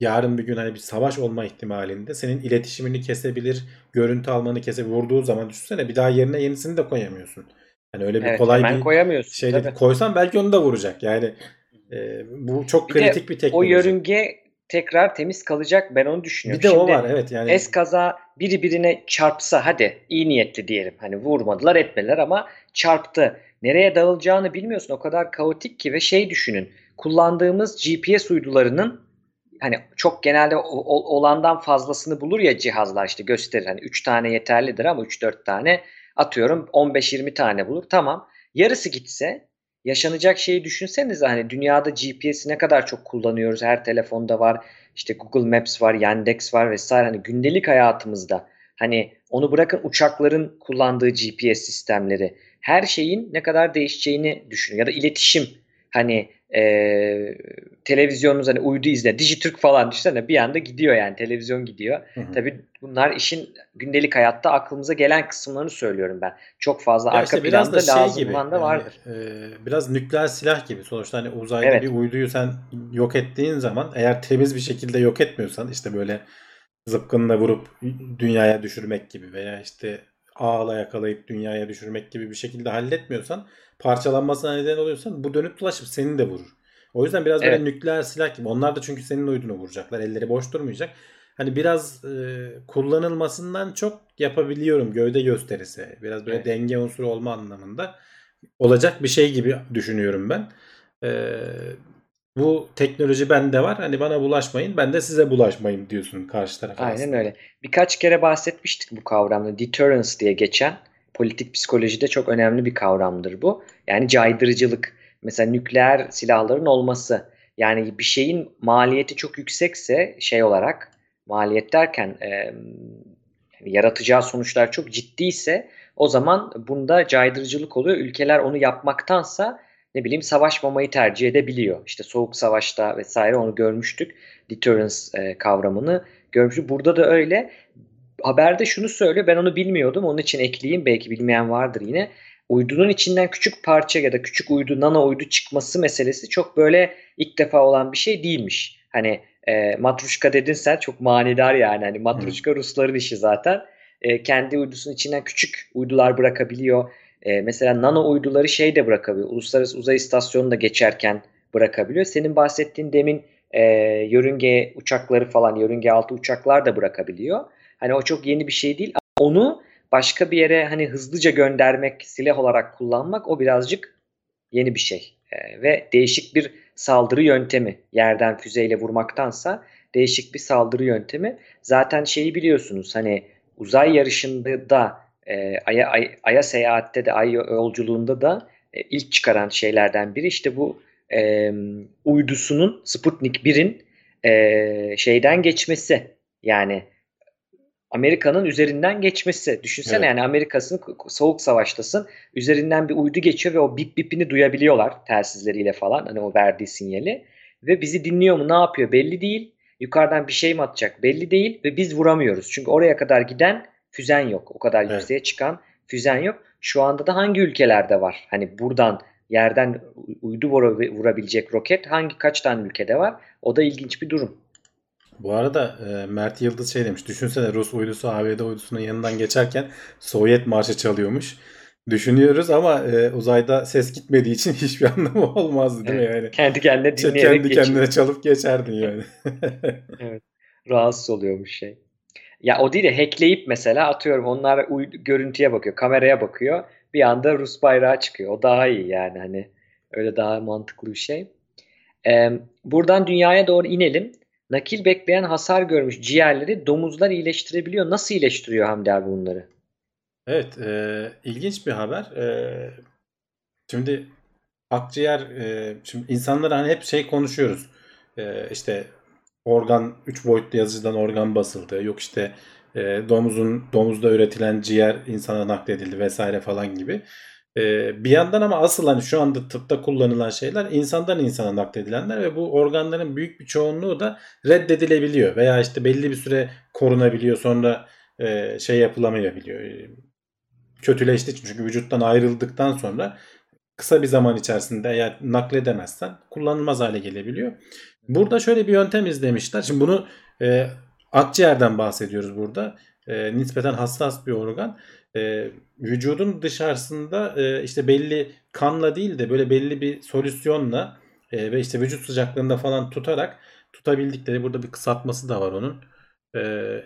Yarın bir gün hani bir savaş olma ihtimalinde senin iletişimini kesebilir, görüntü almanı kesebilir. Vurduğu zaman düşünsene bir daha yerine yenisini de koyamıyorsun. Hani öyle bir Evet, kolay hemen bir koyamıyorsun. şey tabii. de koysan belki onu da vuracak. Yani e, bu çok Bir de kritik bir O teknoloji. yörünge tekrar temiz kalacak ben onu bir düşünüyorum. de o Şimdi var evet yani. es kaza biri birine çarpsa hadi iyi niyetli diyelim. Hani vurmadılar etmediler ama çarptı. Nereye dağılacağını bilmiyorsun. O kadar kaotik ki ve şey düşünün. Kullandığımız GPS uydularının hani çok genelde o- o- olandan fazlasını bulur ya cihazlar işte gösterir. Hani 3 tane yeterlidir ama 3-4 tane atıyorum 15-20 tane bulur. Tamam. Yarısı gitse yaşanacak şeyi düşünsenize hani dünyada GPS'i ne kadar çok kullanıyoruz. Her telefonda var. İşte Google Maps var, Yandex var vesaire. Hani gündelik hayatımızda hani onu bırakın uçakların kullandığı GPS sistemleri. Her şeyin ne kadar değişeceğini düşünün. Ya da iletişim hani e, televizyonunuz hani uydu izle. Dijitürk falan düşünsene bir anda gidiyor yani televizyon gidiyor. Hı hı. Tabii bunlar işin gündelik hayatta aklımıza gelen kısımlarını söylüyorum ben. Çok fazla Ya arka işte biraz planda da şey lazım gibi. olan da yani, vardır. e, biraz nükleer silah gibi. Sonuçta hani uzayda Evet. bir uyduyu sen yok ettiğin zaman eğer temiz bir şekilde yok etmiyorsan işte böyle zıpkınla vurup dünyaya düşürmek gibi veya işte ağla yakalayıp dünyaya düşürmek gibi bir şekilde halletmiyorsan parçalanmasına neden oluyorsan bu dönüp dolaşıp seni de vurur. O yüzden biraz böyle Evet. nükleer silah gibi. Onlar da çünkü senin uydunu vuracaklar. Elleri boş durmayacak. Hani biraz e, kullanılmasından çok yapabiliyorum gövde gösterisi. Biraz böyle Evet. denge unsuru olma anlamında olacak bir şey gibi düşünüyorum ben. E, bu teknoloji bende var. Hani bana bulaşmayın. Ben de size bulaşmayayım diyorsun karşı tarafa Aynen aslında. öyle. Birkaç kere bahsetmiştik bu kavramda. Deterrence diye geçen politik psikolojide çok önemli bir kavramdır bu. Yani caydırıcılık. Mesela nükleer silahların olması. Yani bir şeyin maliyeti çok yüksekse şey olarak maliyet derken e, yaratacağı sonuçlar çok ciddiyse O zaman bunda caydırıcılık oluyor. Ülkeler onu yapmaktansa ne bileyim savaşmamayı tercih edebiliyor. İşte soğuk savaşta vesaire onu görmüştük. Deterrence e, kavramını görmüştük. Burada da öyle. Haberde şunu söylüyor. Ben onu bilmiyordum. Onun için ekleyeyim. Belki bilmeyen vardır yine. Uydunun içinden küçük parça ya da küçük uydu, nano uydu çıkması meselesi çok böyle ilk defa olan bir şey değilmiş. Hani e, matruşka dedin sen çok manidar yani. Hani matruşka Rusların işi zaten. E, kendi uydusunun içinden küçük uydular bırakabiliyor. E, mesela nano uyduları şey de bırakabiliyor. Uluslararası Uzay İstasyonu da geçerken bırakabiliyor. Senin bahsettiğin demin e, yörünge uçakları falan, yörünge altı uçaklar da bırakabiliyor. Hani o çok yeni bir şey değil. Onu başka bir yere hani hızlıca göndermek, silah olarak kullanmak o birazcık yeni bir şey. E, ve değişik bir saldırı yöntemi. Yerden füzeyle vurmaktansa değişik bir saldırı yöntemi. Zaten şeyi biliyorsunuz hani uzay yarışında da e, Ay'a, Ay, Ay'a seyahatte de Ay yolculuğunda da e, ilk çıkaran şeylerden biri işte bu e, uydusunun Sputnik 1'in e, şeyden geçmesi. Yani Amerika'nın üzerinden geçmesi. Düşünsene Evet. yani Amerika'sın soğuk savaştasın. Üzerinden bir uydu geçiyor ve o bip bipini duyabiliyorlar telsizleriyle falan. Hani o verdiği sinyali. Ve bizi dinliyor mu ne yapıyor belli değil. Yukarıdan bir şey mi atacak belli değil. Ve biz vuramıyoruz. Çünkü oraya kadar giden füzen yok. O kadar Evet. yükseğe çıkan füzen yok. Şu anda da hangi ülkelerde var? Hani buradan yerden uydu vura- vurabilecek roket hangi kaç tane ülkede var? O da ilginç bir durum. Bu arada e, Mert Yıldız şey demiş. Düşünsene Rus uydusu ABD uydusunun yanından geçerken Sovyet marşı çalıyormuş. Düşünüyoruz ama e, uzayda ses gitmediği için (laughs) hiçbir anlamı olmazdı değil mi yani? Kendi kendine dinleyerek kendi geçiyor. kendine çalıp geçerdin yani. (laughs) (laughs) rahatsız oluyormuş şey. Ya o değil de hackleyip mesela atıyorum onlar görüntüye bakıyor, kameraya bakıyor. Bir anda Rus bayrağı çıkıyor. O daha iyi yani hani öyle daha mantıklı bir şey. Ee, buradan dünyaya doğru inelim. Nakil bekleyen hasar görmüş ciğerleri domuzlar iyileştirebiliyor. Nasıl iyileştiriyor Hamdi abi bunları? Evet, e, ilginç bir haber. E, şimdi akciğer, e, şimdi insanlar hani hep şey konuşuyoruz. E, işte organ, 3 boyutlu yazıcıdan organ basıldı. Yok işte e, domuzun domuzda üretilen ciğer insana nakledildi vesaire falan gibi. E, bir yandan ama asıl hani şu anda tıpta kullanılan şeyler insandan insana nakledilenler ve bu organların büyük bir çoğunluğu da reddedilebiliyor veya işte belli bir süre korunabiliyor sonra e, şey yapılamayabiliyor. E, kötüleşti çünkü vücuttan ayrıldıktan sonra kısa bir zaman içerisinde eğer nakledemezsen kullanılmaz hale gelebiliyor. Burada şöyle bir yöntem izlemişler. Şimdi bunu e, akciğerden bahsediyoruz burada. E, nispeten hassas bir organ. E, vücudun dışarısında e, işte belli kanla değil de böyle belli bir solüsyonla e, ve işte vücut sıcaklığında falan tutarak tutabildikleri burada bir kısaltması da var onun. E,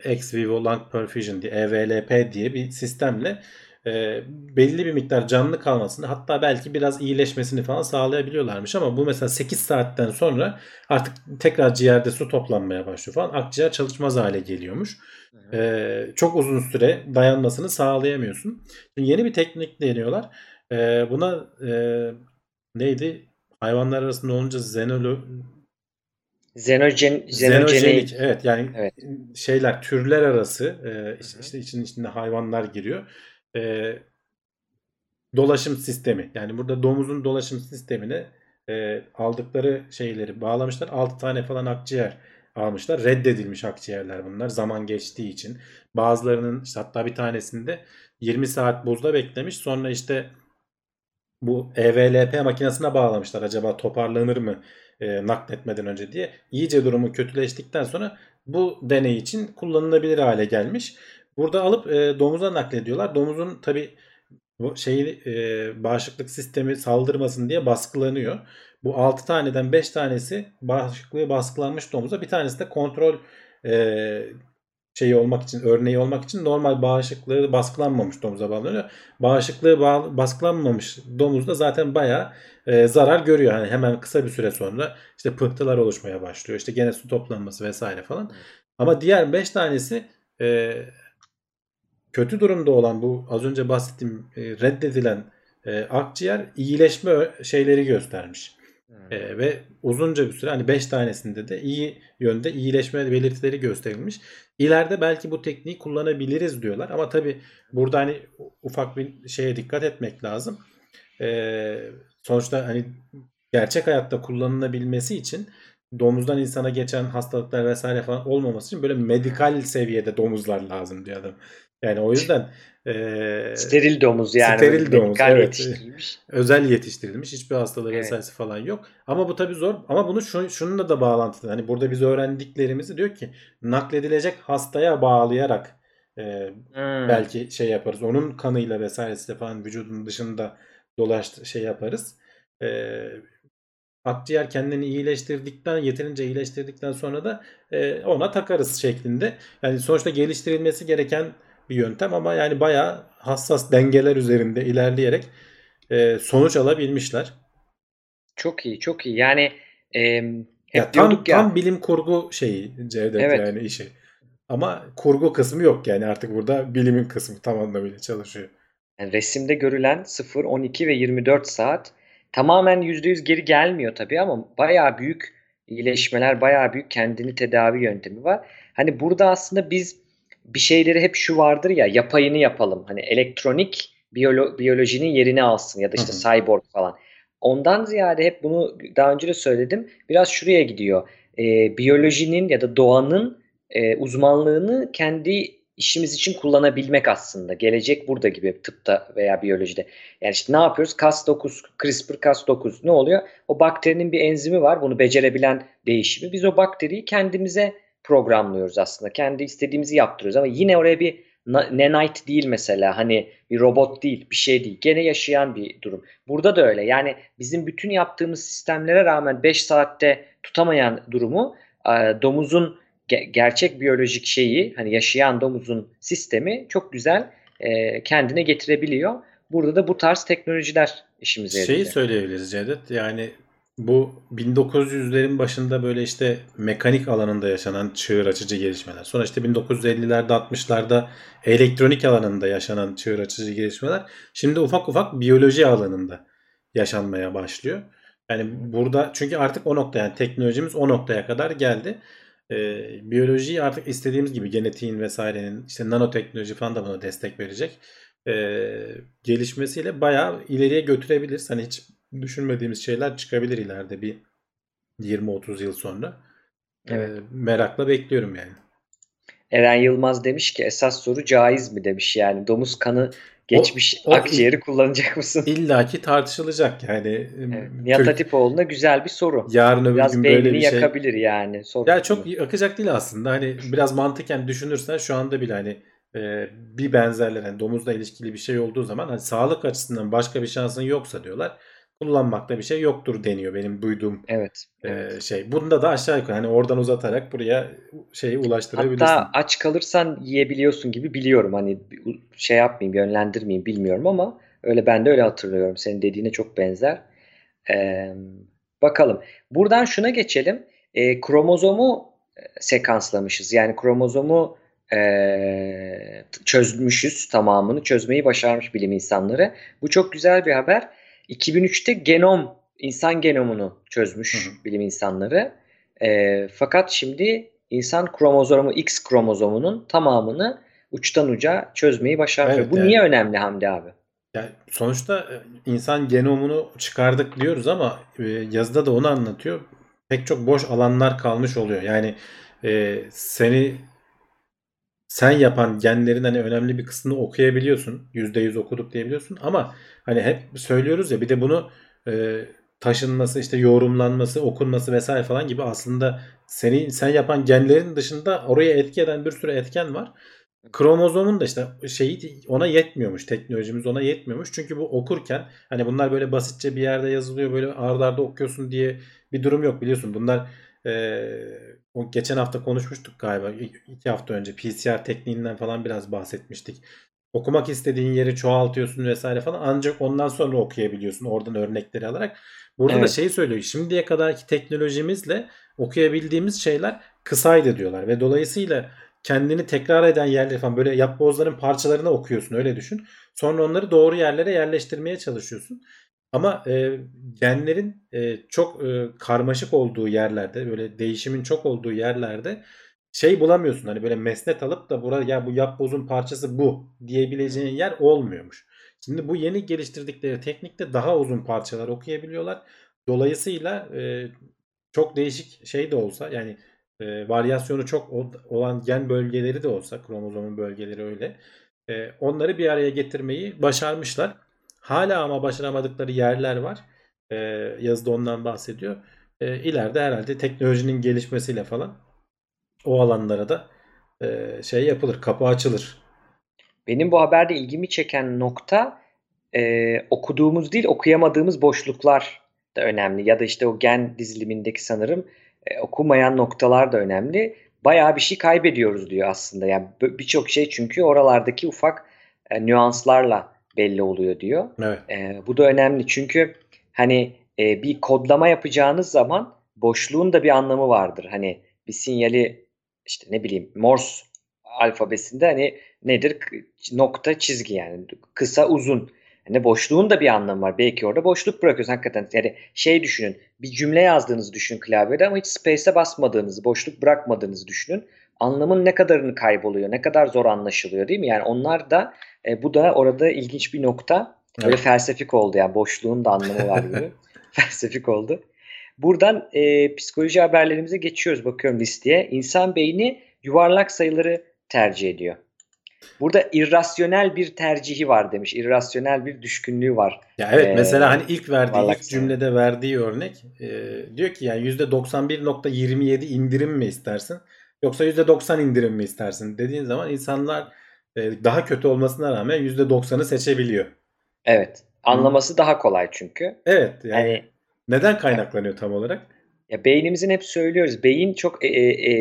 ex vivo lung perfusion diye EVLP diye bir sistemle e, belli bir miktar canlı kalmasını hatta belki biraz iyileşmesini falan sağlayabiliyorlarmış ama bu mesela 8 saatten sonra artık tekrar ciğerde su toplanmaya başlıyor falan akciğer çalışmaz hale geliyormuş. E, çok uzun süre dayanmasını sağlayamıyorsun. Şimdi yeni bir teknik deniyorlar. E, buna e, neydi? Hayvanlar arasında olunca zenolo, Zenojen, Xenogenik, zenojenik. evet yani Evet. şeyler türler arası e, işte, işte için içinde hayvanlar giriyor. E, dolaşım sistemi yani burada domuzun dolaşım sistemine e, aldıkları şeyleri bağlamışlar. 6 tane falan akciğer almışlar. Reddedilmiş akciğerler bunlar zaman geçtiği için. Bazılarının işte hatta bir tanesinde 20 saat buzda beklemiş. Sonra işte bu EVLP makinesine bağlamışlar. Acaba toparlanır mı e, nakletmeden önce diye. İyice durumu kötüleştikten sonra bu deney için kullanılabilir hale gelmiş. Burada alıp e, domuza naklediyorlar. Domuzun tabi şeyi e, bağışıklık sistemi saldırmasın diye baskılanıyor. Bu 6 taneden 5 tanesi bağışıklığı baskılanmış domuza. Bir tanesi de kontrol e, şeyi olmak için, örneği olmak için normal bağışıklığı baskılanmamış domuza bağlanıyor. Bağışıklığı bağ- baskılanmamış domuz da zaten bayağı e, zarar görüyor. Hani hemen kısa bir süre sonra işte pıhtılar oluşmaya başlıyor. İşte gene su toplanması vesaire falan. Ama diğer 5 tanesi e, kötü durumda olan bu az önce bahsettiğim e, reddedilen e, akciğer iyileşme şeyleri göstermiş. E, ve uzunca bir süre hani 5 tanesinde de iyi yönde iyileşme belirtileri gösterilmiş. İleride belki bu tekniği kullanabiliriz diyorlar ama tabi burada hani ufak bir şeye dikkat etmek lazım. E, sonuçta hani gerçek hayatta kullanılabilmesi için domuzdan insana geçen hastalıklar vesaire falan olmaması için böyle medikal seviyede domuzlar lazım diyor adam. Yani o yüzden e, steril domuz yani. Steril domuz evet. yetiştirilmiş. Özel yetiştirilmiş. Hiçbir hastalığı Evet. vesairesi falan yok. Ama bu tabii zor. Ama bunu şu, şununla da bağlantılı. Hani burada biz öğrendiklerimizi diyor ki nakledilecek hastaya bağlayarak e, Hmm. belki şey yaparız. Onun kanıyla vesairesi falan vücudun dışında dolaş şey yaparız. E, akciğer kendini iyileştirdikten yeterince iyileştirdikten sonra da e, ona takarız şeklinde. Yani sonuçta geliştirilmesi gereken bir yöntem ama yani bayağı hassas dengeler üzerinde ilerleyerek e, sonuç alabilmişler. Çok iyi, çok iyi. Yani em, hep Ya tam ya. tam bilim kurgu şeyi Cevdet Evet. yani işi. Ama kurgu kısmı yok yani artık burada bilimin kısmı tam anlamıyla çalışıyor. Yani resimde görülen 0, 12 ve 24 saat tamamen %100 geri gelmiyor tabii ama bayağı büyük iyileşmeler, bayağı büyük kendini tedavi yöntemi var. Hani burada aslında biz bir şeyleri hep şu vardır ya yapayını yapalım. Hani elektronik biyolo- biyolojinin yerini alsın ya da işte cyborg falan. Ondan ziyade hep bunu daha önce de söyledim. Biraz şuraya gidiyor. Ee, biyolojinin ya da doğanın e, uzmanlığını kendi işimiz için kullanabilmek aslında. Gelecek burada gibi tıpta veya biyolojide. Yani işte ne yapıyoruz? Cas9, CRISPR-Cas9 ne oluyor? O bakterinin bir enzimi var. Bunu becerebilen değişimi. Biz o bakteriyi kendimize programlıyoruz aslında. Kendi istediğimizi yaptırıyoruz ama yine oraya bir na- nanite değil mesela. Hani bir robot değil, bir şey değil. Gene yaşayan bir durum. Burada da öyle. Yani bizim bütün yaptığımız sistemlere rağmen 5 saatte tutamayan durumu domuzun ge- gerçek biyolojik şeyi hani yaşayan domuzun sistemi çok güzel e, kendine getirebiliyor. Burada da bu tarz teknolojiler işimize Şeyi yarayacak. söyleyebiliriz Cevdet. Yani bu 1900'lerin başında böyle işte mekanik alanında yaşanan çığır açıcı gelişmeler. Sonra işte 1950'lerde 60'larda elektronik alanında yaşanan çığır açıcı gelişmeler. Şimdi ufak ufak biyoloji alanında yaşanmaya başlıyor. Yani burada çünkü artık o nokta yani teknolojimiz o noktaya kadar geldi. Ee, biyolojiyi artık istediğimiz gibi genetiğin vesairenin işte nanoteknoloji falan da buna destek verecek. Ee, gelişmesiyle bayağı ileriye götürebiliriz. Hani hiç düşünmediğimiz şeyler çıkabilir ileride bir 20-30 yıl sonra. Ee, Evet. merakla bekliyorum yani. Eren Yılmaz demiş ki esas soru caiz mi demiş yani domuz kanı geçmiş o- akciğeri kullanacak mısın? İlla ki tartışılacak yani. Evet. Nihat Türk- Hatipoğlu'na güzel bir soru. yarın öbür Biraz gün böyle bir şey. yakabilir yani. Soru Ya çok akacak değil aslında. Hani biraz mantıken düşünürsen şu anda bile hani e, bir benzerler hani domuzla ilişkili bir şey olduğu zaman hani sağlık açısından başka bir şansın yoksa diyorlar. Kullanmakta bir şey yoktur deniyor benim duyduğum Evet. e, evet. şey. Bunda da aşağı yukarı hani oradan uzatarak buraya şeyi ulaştırabilirsin. Hatta aç kalırsan yiyebiliyorsun gibi biliyorum. Hani şey yapmayayım, yönlendirmeyeyim bilmiyorum ama öyle ben de öyle hatırlıyorum. Senin dediğine çok benzer. Ee, bakalım. Buradan şuna geçelim. Ee, kromozomu e, sekanslamışız. Yani kromozomu e, çözmüşüz tamamını. Çözmeyi başarmış bilim insanları. Bu çok güzel bir haber. 2003'te genom, insan genomunu çözmüş Hı hı. bilim insanları. E, fakat şimdi insan kromozomu X kromozomunun tamamını uçtan uca çözmeyi başarıyor. Evet, Bu yani- niye önemli Hamdi abi? Yani sonuçta e, insan genomunu çıkardık diyoruz ama e, yazıda da onu anlatıyor. Pek çok boş alanlar kalmış oluyor. Yani e, seni sen yapan genlerin hani önemli bir kısmını okuyabiliyorsun. %100 okuduk diyebiliyorsun ama hani hep söylüyoruz ya bir de bunu e, taşınması işte yorumlanması okunması vesaire falan gibi aslında seni sen yapan genlerin dışında oraya etki eden bir sürü etken var. Kromozomun da işte şeyi ona yetmiyormuş. Teknolojimiz ona yetmiyormuş. Çünkü bu okurken hani bunlar böyle basitçe bir yerde yazılıyor böyle ardarda arda okuyorsun diye bir durum yok biliyorsun. Bunlar eee, o geçen hafta konuşmuştuk galiba iki hafta önce PCR tekniğinden falan biraz bahsetmiştik. Okumak istediğin yeri çoğaltıyorsun vesaire falan ancak ondan sonra okuyabiliyorsun oradan örnekleri alarak. Burada da Evet. şeyi söylüyor. Şimdiye kadarki teknolojimizle okuyabildiğimiz şeyler kısaydı diyorlar ve dolayısıyla kendini tekrar eden yerleri falan böyle yapbozların parçalarını okuyorsun öyle düşün. Sonra onları doğru yerlere yerleştirmeye çalışıyorsun. Ama e, genlerin e, çok e, karmaşık olduğu yerlerde, böyle değişimin çok olduğu yerlerde şey bulamıyorsun. Hani böyle mesnet alıp da burada ya bu yapbozun parçası bu diyebileceğin yer olmuyormuş. Şimdi bu yeni geliştirdikleri teknikte daha uzun parçalar okuyabiliyorlar. Dolayısıyla e, çok değişik şey de olsa yani e, varyasyonu çok olan gen bölgeleri de olsa kromozomun bölgeleri öyle. E, onları bir araya getirmeyi başarmışlar. Hala ama başaramadıkları yerler var. E, yazıda ondan bahsediyor. E, ileride herhalde teknolojinin gelişmesiyle falan o alanlara da e, şey yapılır, kapı açılır. Benim bu haberde ilgimi çeken nokta e, okuduğumuz değil okuyamadığımız boşluklar da önemli. Ya da işte o gen dizilimindeki sanırım e, okumayan noktalar da önemli. Bayağı bir şey kaybediyoruz diyor aslında. Yani birçok şey çünkü oralardaki ufak e, nüanslarla belli oluyor diyor. Evet. E, bu da önemli çünkü hani e, bir kodlama yapacağınız zaman boşluğun da bir anlamı vardır. Hani bir sinyali işte ne bileyim Morse alfabesinde hani nedir? Nokta çizgi yani kısa uzun. Hani boşluğun da bir anlamı var. Belki orada boşluk bırakıyorsun hakikaten. Yani şey düşünün. Bir cümle yazdığınızı düşünün klavyede ama hiç space'e basmadığınızı, boşluk bırakmadığınızı düşünün. Anlamın ne kadarını kayboluyor, ne kadar zor anlaşılıyor değil mi? Yani onlar da e, bu da orada ilginç bir nokta. Böyle evet. felsefik oldu yani boşluğun da anlamı var gibi. (laughs) felsefik oldu. Buradan e, psikoloji haberlerimize geçiyoruz. Bakıyorum listeye. İnsan beyni yuvarlak sayıları tercih ediyor. Burada irrasyonel bir tercihi var demiş. İrrasyonel bir düşkünlüğü var. Ya evet ee, mesela hani ilk verdiği ilk cümlede verdiği örnek e, diyor ki yani %91.27 indirim mi istersin yoksa %90 indirim mi istersin dediğin zaman insanlar e, daha kötü olmasına rağmen %90'ı seçebiliyor. Evet. Anlaması hmm. daha kolay çünkü. Evet. Yani, yani neden kaynaklanıyor tam olarak? Ya beynimizin hep söylüyoruz. Beyin çok e, e, e,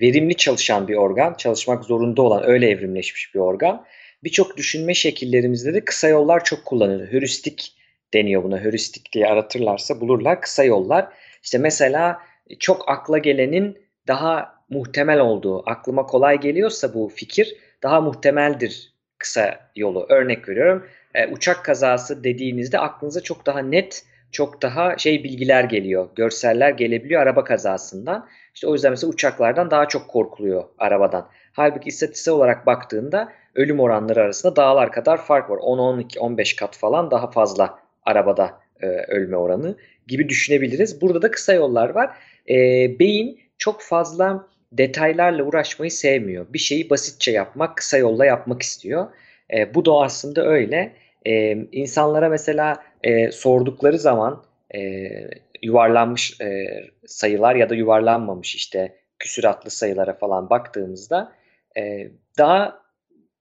verimli çalışan bir organ. Çalışmak zorunda olan öyle evrimleşmiş bir organ. Birçok düşünme şekillerimizde de kısa yollar çok kullanılır. Heuristik deniyor buna. Heuristik diye aratırlarsa bulurlar. Kısa yollar. İşte mesela çok akla gelenin daha muhtemel olduğu, aklıma kolay geliyorsa bu fikir daha muhtemeldir kısa yolu. Örnek veriyorum. E, uçak kazası dediğinizde aklınıza çok daha net çok daha şey bilgiler geliyor. Görseller gelebiliyor araba kazasından. İşte o yüzden mesela uçaklardan daha çok korkuluyor arabadan. Halbuki istatistiksel olarak baktığında ölüm oranları arasında dağlar kadar fark var. 10, 12, 15 kat falan daha fazla arabada e, ölme oranı gibi düşünebiliriz. Burada da kısa yollar var. E, beyin çok fazla detaylarla uğraşmayı sevmiyor. Bir şeyi basitçe yapmak, kısa yolla yapmak istiyor. E, bu da aslında öyle. E, insanlara mesela e, sordukları zaman e, yuvarlanmış e, sayılar ya da yuvarlanmamış işte küsuratlı sayılara falan baktığımızda e, daha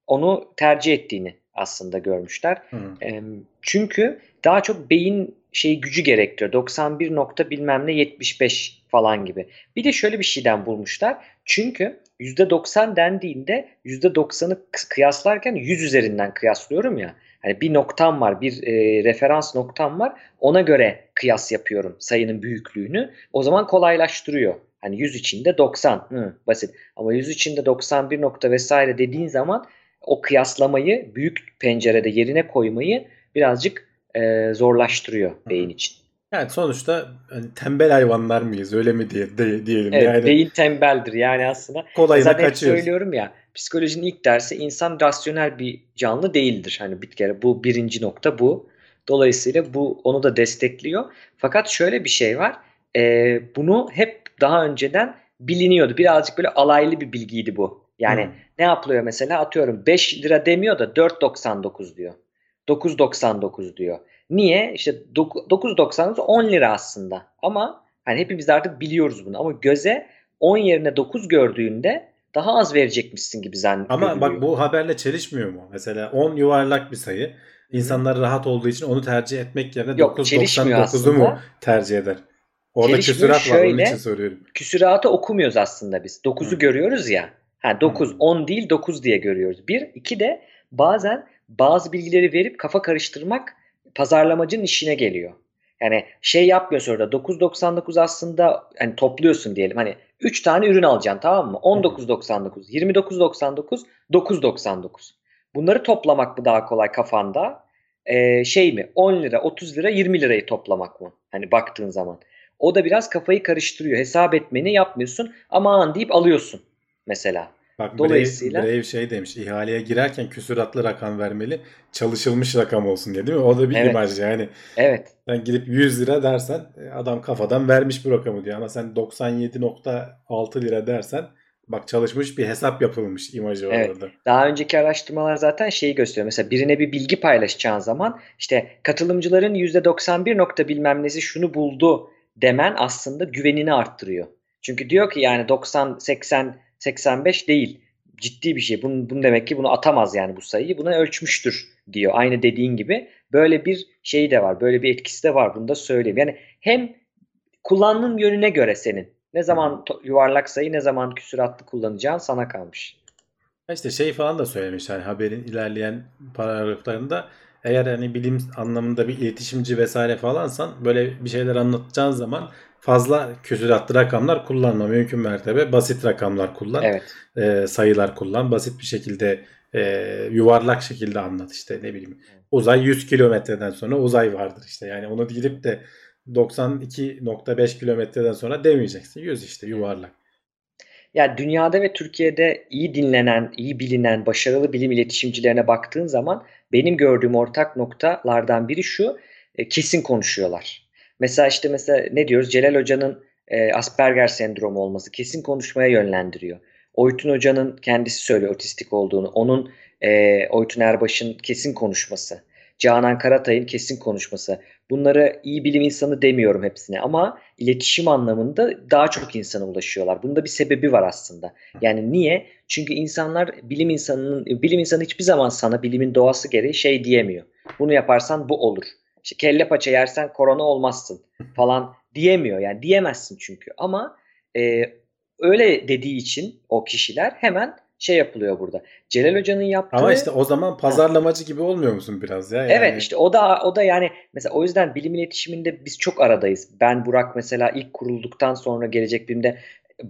onu tercih ettiğini aslında görmüşler. E, çünkü daha çok beyin şey gücü gerektiriyor. 91 nokta bilmem ne 75 falan gibi. Bir de şöyle bir şeyden bulmuşlar. Çünkü %90 dendiğinde %90'ı kıyaslarken 100 üzerinden kıyaslıyorum ya. Hani bir noktam var, bir e, referans noktam var. Ona göre kıyas yapıyorum sayının büyüklüğünü. O zaman kolaylaştırıyor. Hani 100 içinde 90. Hı, basit. Ama 100 içinde 91 nokta vesaire dediğin zaman o kıyaslamayı büyük pencerede yerine koymayı birazcık e, zorlaştırıyor beyin için. Yani sonuçta hani tembel hayvanlar mıyız öyle mi diye de, diyelim evet, yani. Beyin tembeldir yani aslında. Kolayına Zaten kaçıyoruz. söylüyorum ya psikolojinin ilk dersi insan rasyonel bir canlı değildir. Hani bir kere bu birinci nokta bu. Dolayısıyla bu onu da destekliyor. Fakat şöyle bir şey var. E, bunu hep daha önceden biliniyordu. Birazcık böyle alaylı bir bilgiydi bu. Yani hmm. ne yapılıyor mesela atıyorum 5 lira demiyor da 4.99 diyor. 9.99 diyor. Niye? İşte 9.99 10 lira aslında. Ama hani hepimiz artık biliyoruz bunu. Ama göze 10 yerine 9 gördüğünde daha az verecekmişsin gibi zannediyor. Ama bak bu haberle çelişmiyor mu? Mesela 10 yuvarlak bir sayı. İnsanlar rahat olduğu için onu tercih etmek yerine 9.99'u mu tercih eder? Orada şöyle, var onun için soruyorum. Küsuratı okumuyoruz aslında biz. 9'u görüyoruz ya. Ha 9 hmm. 10 değil 9 diye görüyoruz. Bir, iki de bazen bazı bilgileri verip kafa karıştırmak pazarlamacının işine geliyor. Yani şey yapmıyorsun orada 9.99 aslında hani topluyorsun diyelim. Hani 3 tane ürün alacaksın tamam mı? 19.99, 29.99, 9.99. Bunları toplamak mı daha kolay kafanda? e, şey mi 10 lira 30 lira 20 lirayı toplamak mı? Hani baktığın zaman. O da biraz kafayı karıştırıyor. Hesap etmeni yapmıyorsun. Aman deyip alıyorsun mesela. Bak Dolayısıyla- Brave, Brave şey demiş ihaleye girerken küsuratlı rakam vermeli çalışılmış rakam olsun diye değil mi? O da bir Evet. imaj yani. Evet. Sen gidip 100 lira dersen e, adam kafadan vermiş bu rakamı diyor ama sen 97.6 lira dersen bak çalışmış bir hesap yapılmış imajı var Evet. orada. Daha önceki araştırmalar zaten şeyi gösteriyor. Mesela birine bir bilgi paylaşacağın zaman işte katılımcıların %91 nokta bilmem nesi şunu buldu demen aslında güvenini arttırıyor. Çünkü diyor ki yani 90, 80, 85 değil. Ciddi bir şey. Bunu, bunu demek ki bunu atamaz yani bu sayıyı. Buna ölçmüştür diyor. Aynı dediğin gibi. Böyle bir şey de var. Böyle bir etkisi de var. Bunu da söyleyeyim. Yani hem kullandığın yönüne göre senin. Ne zaman yuvarlak sayı ne zaman küsuratlı kullanacağın sana kalmış. İşte şey falan da söylemiş hani haberin ilerleyen paragraflarında eğer hani bilim anlamında bir iletişimci vesaire falansan böyle bir şeyler anlatacağın zaman fazla küsuratlı rakamlar kullanma. Mümkün mertebe basit rakamlar kullan. Evet. e, sayılar kullan. Basit bir şekilde e, yuvarlak şekilde anlat işte ne bileyim. Uzay 100 kilometreden sonra uzay vardır işte. Yani onu gidip de 92.5 kilometreden sonra demeyeceksin. 100 işte yuvarlak. Ya dünyada ve Türkiye'de iyi dinlenen, iyi bilinen, başarılı bilim iletişimcilerine baktığın zaman benim gördüğüm ortak noktalardan biri şu, e, kesin konuşuyorlar. Mesela işte mesela ne diyoruz? Celal Hoca'nın e, Asperger sendromu olması kesin konuşmaya yönlendiriyor. Oytun Hoca'nın kendisi söylüyor otistik olduğunu. Onun e, Oytun Erbaş'ın kesin konuşması. Canan Karatay'ın kesin konuşması. Bunları iyi bilim insanı demiyorum hepsine ama iletişim anlamında daha çok insana ulaşıyorlar. Bunda bir sebebi var aslında. Yani niye? Çünkü insanlar bilim insanının bilim insanı hiçbir zaman sana bilimin doğası gereği şey diyemiyor. Bunu yaparsan bu olur. İşte kelle paça yersen korona olmazsın (laughs) falan diyemiyor. Yani diyemezsin çünkü. Ama e, öyle dediği için o kişiler hemen şey yapılıyor burada. Celal Hoca'nın yaptığı Ama işte o zaman pazarlamacı gibi olmuyor musun biraz ya? Yani Evet işte o da o da yani mesela o yüzden bilim iletişiminde biz çok aradayız. Ben Burak mesela ilk kurulduktan sonra gelecek bilimde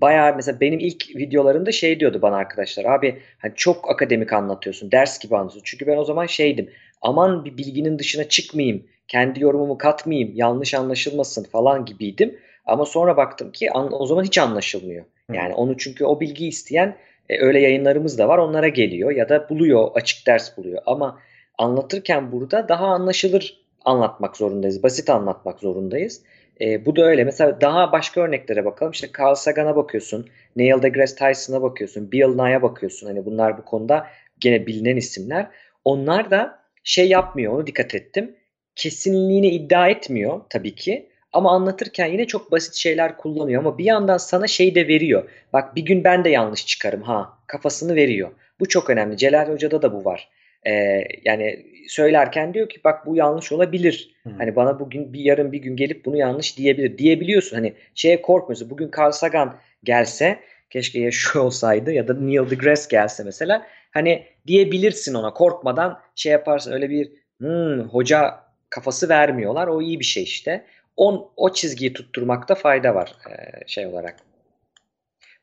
bayağı mesela benim ilk videolarımda şey diyordu bana arkadaşlar. Abi hani çok akademik anlatıyorsun. Ders gibi anlatıyorsun. Çünkü ben o zaman şeydim. Aman bir bilginin dışına çıkmayayım. Kendi yorumumu katmayayım. Yanlış anlaşılmasın falan gibiydim. Ama sonra baktım ki an- o zaman hiç anlaşılmıyor. Yani onu çünkü o bilgi isteyen e, öyle yayınlarımız da var. Onlara geliyor ya da buluyor, açık ders buluyor. Ama anlatırken burada daha anlaşılır anlatmak zorundayız. Basit anlatmak zorundayız. E, bu da öyle. Mesela daha başka örneklere bakalım. İşte Carl Sagan'a bakıyorsun. Neil deGrasse Tyson'a bakıyorsun. Bill Nye'a bakıyorsun. Hani bunlar bu konuda gene bilinen isimler. Onlar da şey yapmıyor. Onu dikkat ettim. Kesinliğini iddia etmiyor tabii ki. Ama anlatırken yine çok basit şeyler kullanıyor. Ama bir yandan sana şey de veriyor. Bak bir gün ben de yanlış çıkarım ha. Kafasını veriyor. Bu çok önemli. Celal Hoca'da da bu var. Ee, yani söylerken diyor ki bak bu yanlış olabilir. Hı. Hani bana bugün bir yarın bir gün gelip bunu yanlış diyebilir. Diyebiliyorsun. Hani şeye korkmuyorsun. Bugün Carl Sagan gelse keşke yaşıyor (laughs) olsaydı ya da Neil deGrasse gelse mesela hani diyebilirsin ona korkmadan şey yaparsın öyle bir "Hmm, hoca kafası vermiyorlar. O iyi bir şey işte. On, o çizgiyi tutturmakta fayda var e, şey olarak.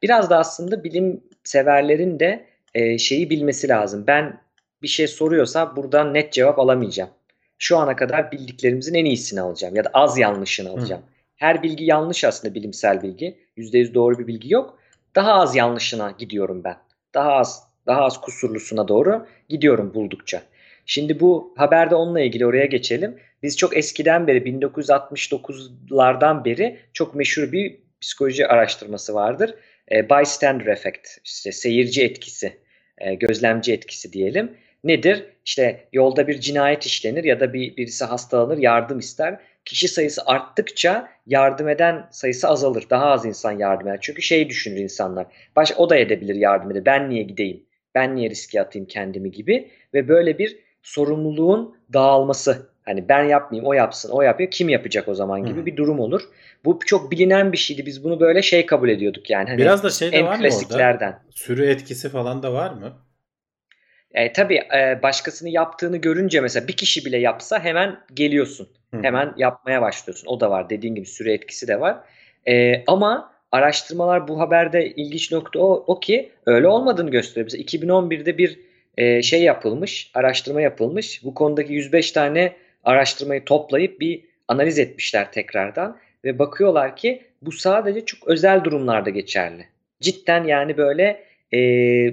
Biraz da aslında bilim severlerin de e, şeyi bilmesi lazım. Ben bir şey soruyorsa buradan net cevap alamayacağım. Şu ana kadar bildiklerimizin en iyisini alacağım ya da az yanlışını alacağım. Her bilgi yanlış aslında bilimsel bilgi. %100 doğru bir bilgi yok. Daha az yanlışına gidiyorum ben. Daha az daha az kusurlusuna doğru gidiyorum buldukça. Şimdi bu haberde onunla ilgili oraya geçelim. Biz çok eskiden beri 1969'lardan beri çok meşhur bir psikoloji araştırması vardır. E, bystander effect, işte seyirci etkisi, e, gözlemci etkisi diyelim. Nedir? İşte yolda bir cinayet işlenir ya da bir birisi hastalanır, yardım ister. Kişi sayısı arttıkça yardım eden sayısı azalır. Daha az insan yardım eder. Çünkü şey düşünür insanlar. Baş o da edebilir yardım eder. Ben niye gideyim? Ben niye riske atayım kendimi gibi ve böyle bir sorumluluğun dağılması. Hani ben yapmayayım, o yapsın, o yapıyor. Kim yapacak o zaman gibi Hı. bir durum olur. Bu çok bilinen bir şeydi. Biz bunu böyle şey kabul ediyorduk yani. Hani Biraz da şey de var mı orada? Sürü etkisi falan da var mı? E, tabii e, başkasını yaptığını görünce mesela bir kişi bile yapsa hemen geliyorsun. Hı. Hemen yapmaya başlıyorsun. O da var. Dediğin gibi süre etkisi de var. E, ama araştırmalar bu haberde ilginç nokta o, o ki öyle olmadığını gösteriyor. Mesela 2011'de bir e, şey yapılmış, araştırma yapılmış. Bu konudaki 105 tane araştırmayı toplayıp bir analiz etmişler tekrardan ve bakıyorlar ki bu sadece çok özel durumlarda geçerli. Cidden yani böyle e,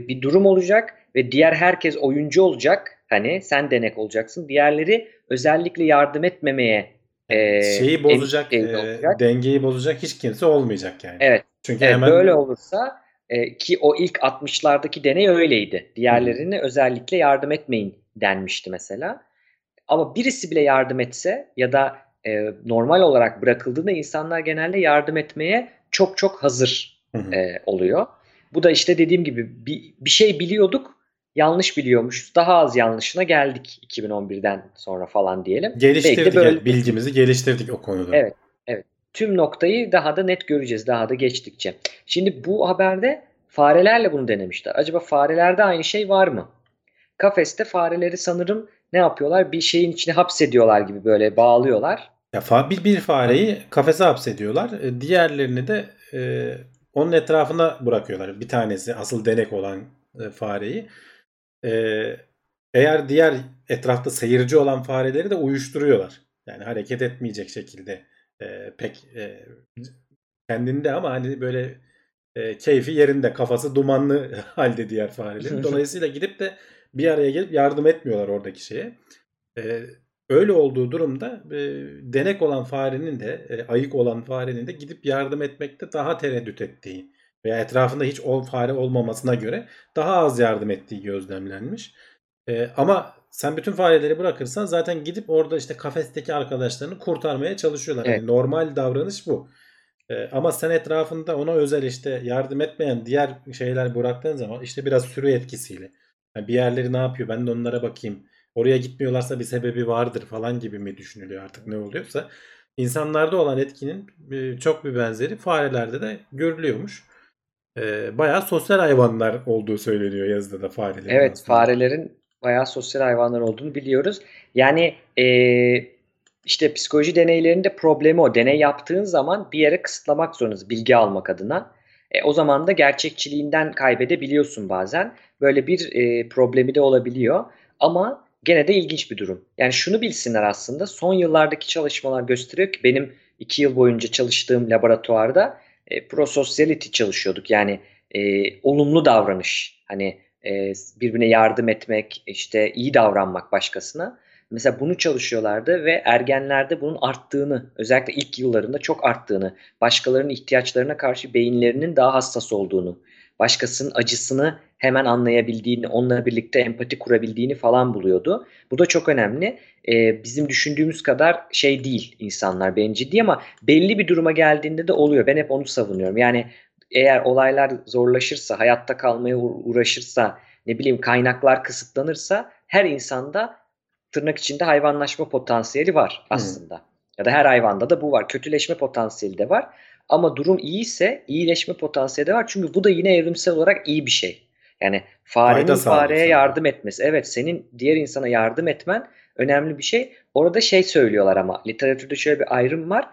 bir durum olacak ve diğer herkes oyuncu olacak. Hani sen denek olacaksın. Diğerleri özellikle yardım etmemeye e, Şeyi bozacak, e, dengeyi bozacak hiç kimse olmayacak yani. Evet. Çünkü Evet, hemen böyle olursa e, ki o ilk 60'lardaki deney öyleydi. Diğerlerine özellikle yardım etmeyin denmişti mesela. Ama birisi bile yardım etse ya da e, normal olarak bırakıldığında insanlar genelde yardım etmeye çok çok hazır e, oluyor. Bu da işte dediğim gibi bir, bir şey biliyorduk, yanlış biliyormuşuz. Daha az yanlışına geldik 2011'den sonra falan diyelim. Belki geliştirdik, de böyle bilgimizi geliştirdik o konuda. Evet, evet. Tüm noktayı daha da net göreceğiz daha da geçtikçe. Şimdi bu haberde farelerle bunu denemişler. Acaba farelerde aynı şey var mı? Kafeste fareleri sanırım ne yapıyorlar? Bir şeyin içine hapsediyorlar gibi böyle bağlıyorlar. Ya fa- bir, bir fareyi kafese hapsediyorlar. E, Diğerlerini de e, onun etrafına bırakıyorlar. Bir tanesi asıl denek olan e, fareyi. E, eğer diğer etrafta seyirci olan fareleri de uyuşturuyorlar. Yani hareket etmeyecek şekilde e, pek e, kendinde ama hani böyle e, keyfi yerinde kafası dumanlı (laughs) halde diğer farelerin. (laughs) Dolayısıyla gidip de bir araya gelip yardım etmiyorlar oradaki şeye. E, öyle olduğu durumda e, denek olan farenin de e, ayık olan farenin de gidip yardım etmekte daha tereddüt ettiği veya etrafında hiç o fare olmamasına göre daha az yardım ettiği gözlemlenmiş. E, ama sen bütün fareleri bırakırsan zaten gidip orada işte kafesteki arkadaşlarını kurtarmaya çalışıyorlar. Evet. Yani normal davranış bu. E, ama sen etrafında ona özel işte yardım etmeyen diğer şeyler bıraktığın zaman işte biraz sürü etkisiyle. Yani bir yerleri ne yapıyor ben de onlara bakayım. Oraya gitmiyorlarsa bir sebebi vardır falan gibi mi düşünülüyor artık ne oluyorsa. İnsanlarda olan etkinin çok bir benzeri farelerde de görülüyormuş. E, bayağı sosyal hayvanlar olduğu söyleniyor yazıda da farelerin Evet, aslında. farelerin bayağı sosyal hayvanlar olduğunu biliyoruz. Yani eee, işte psikoloji deneylerinde problemi o. Deney yaptığın zaman bir yere kısıtlamak zorundasın bilgi almak adına. E, o zaman da gerçekçiliğinden kaybedebiliyorsun bazen. Böyle bir e, problemi de olabiliyor. Ama gene de ilginç bir durum. Yani şunu bilsinler aslında son yıllardaki çalışmalar gösteriyor ki benim iki yıl boyunca çalıştığım laboratuvarda e, prosociality çalışıyorduk. Yani e, olumlu davranış. Hani e, birbirine yardım etmek, işte iyi davranmak başkasına. Mesela bunu çalışıyorlardı ve ergenlerde bunun arttığını, özellikle ilk yıllarında çok arttığını, başkalarının ihtiyaçlarına karşı beyinlerinin daha hassas olduğunu, başkasının acısını hemen anlayabildiğini, onunla birlikte empati kurabildiğini falan buluyordu. Bu da çok önemli. Ee, bizim düşündüğümüz kadar şey değil insanlar bencil değil ama belli bir duruma geldiğinde de oluyor. Ben hep onu savunuyorum. Yani eğer olaylar zorlaşırsa, hayatta kalmaya uğ- uğraşırsa, ne bileyim kaynaklar kısıtlanırsa her insanda tırnak içinde hayvanlaşma potansiyeli var aslında. Ya da her hayvanda da bu var. Kötüleşme potansiyeli de var. Ama durum iyiyse iyileşme potansiyeli de var. Çünkü bu da yine evrimsel olarak iyi bir şey. Yani farenin Fayda fareye sana. yardım etmesi. Evet senin diğer insana yardım etmen önemli bir şey. Orada şey söylüyorlar ama literatürde şöyle bir ayrım var.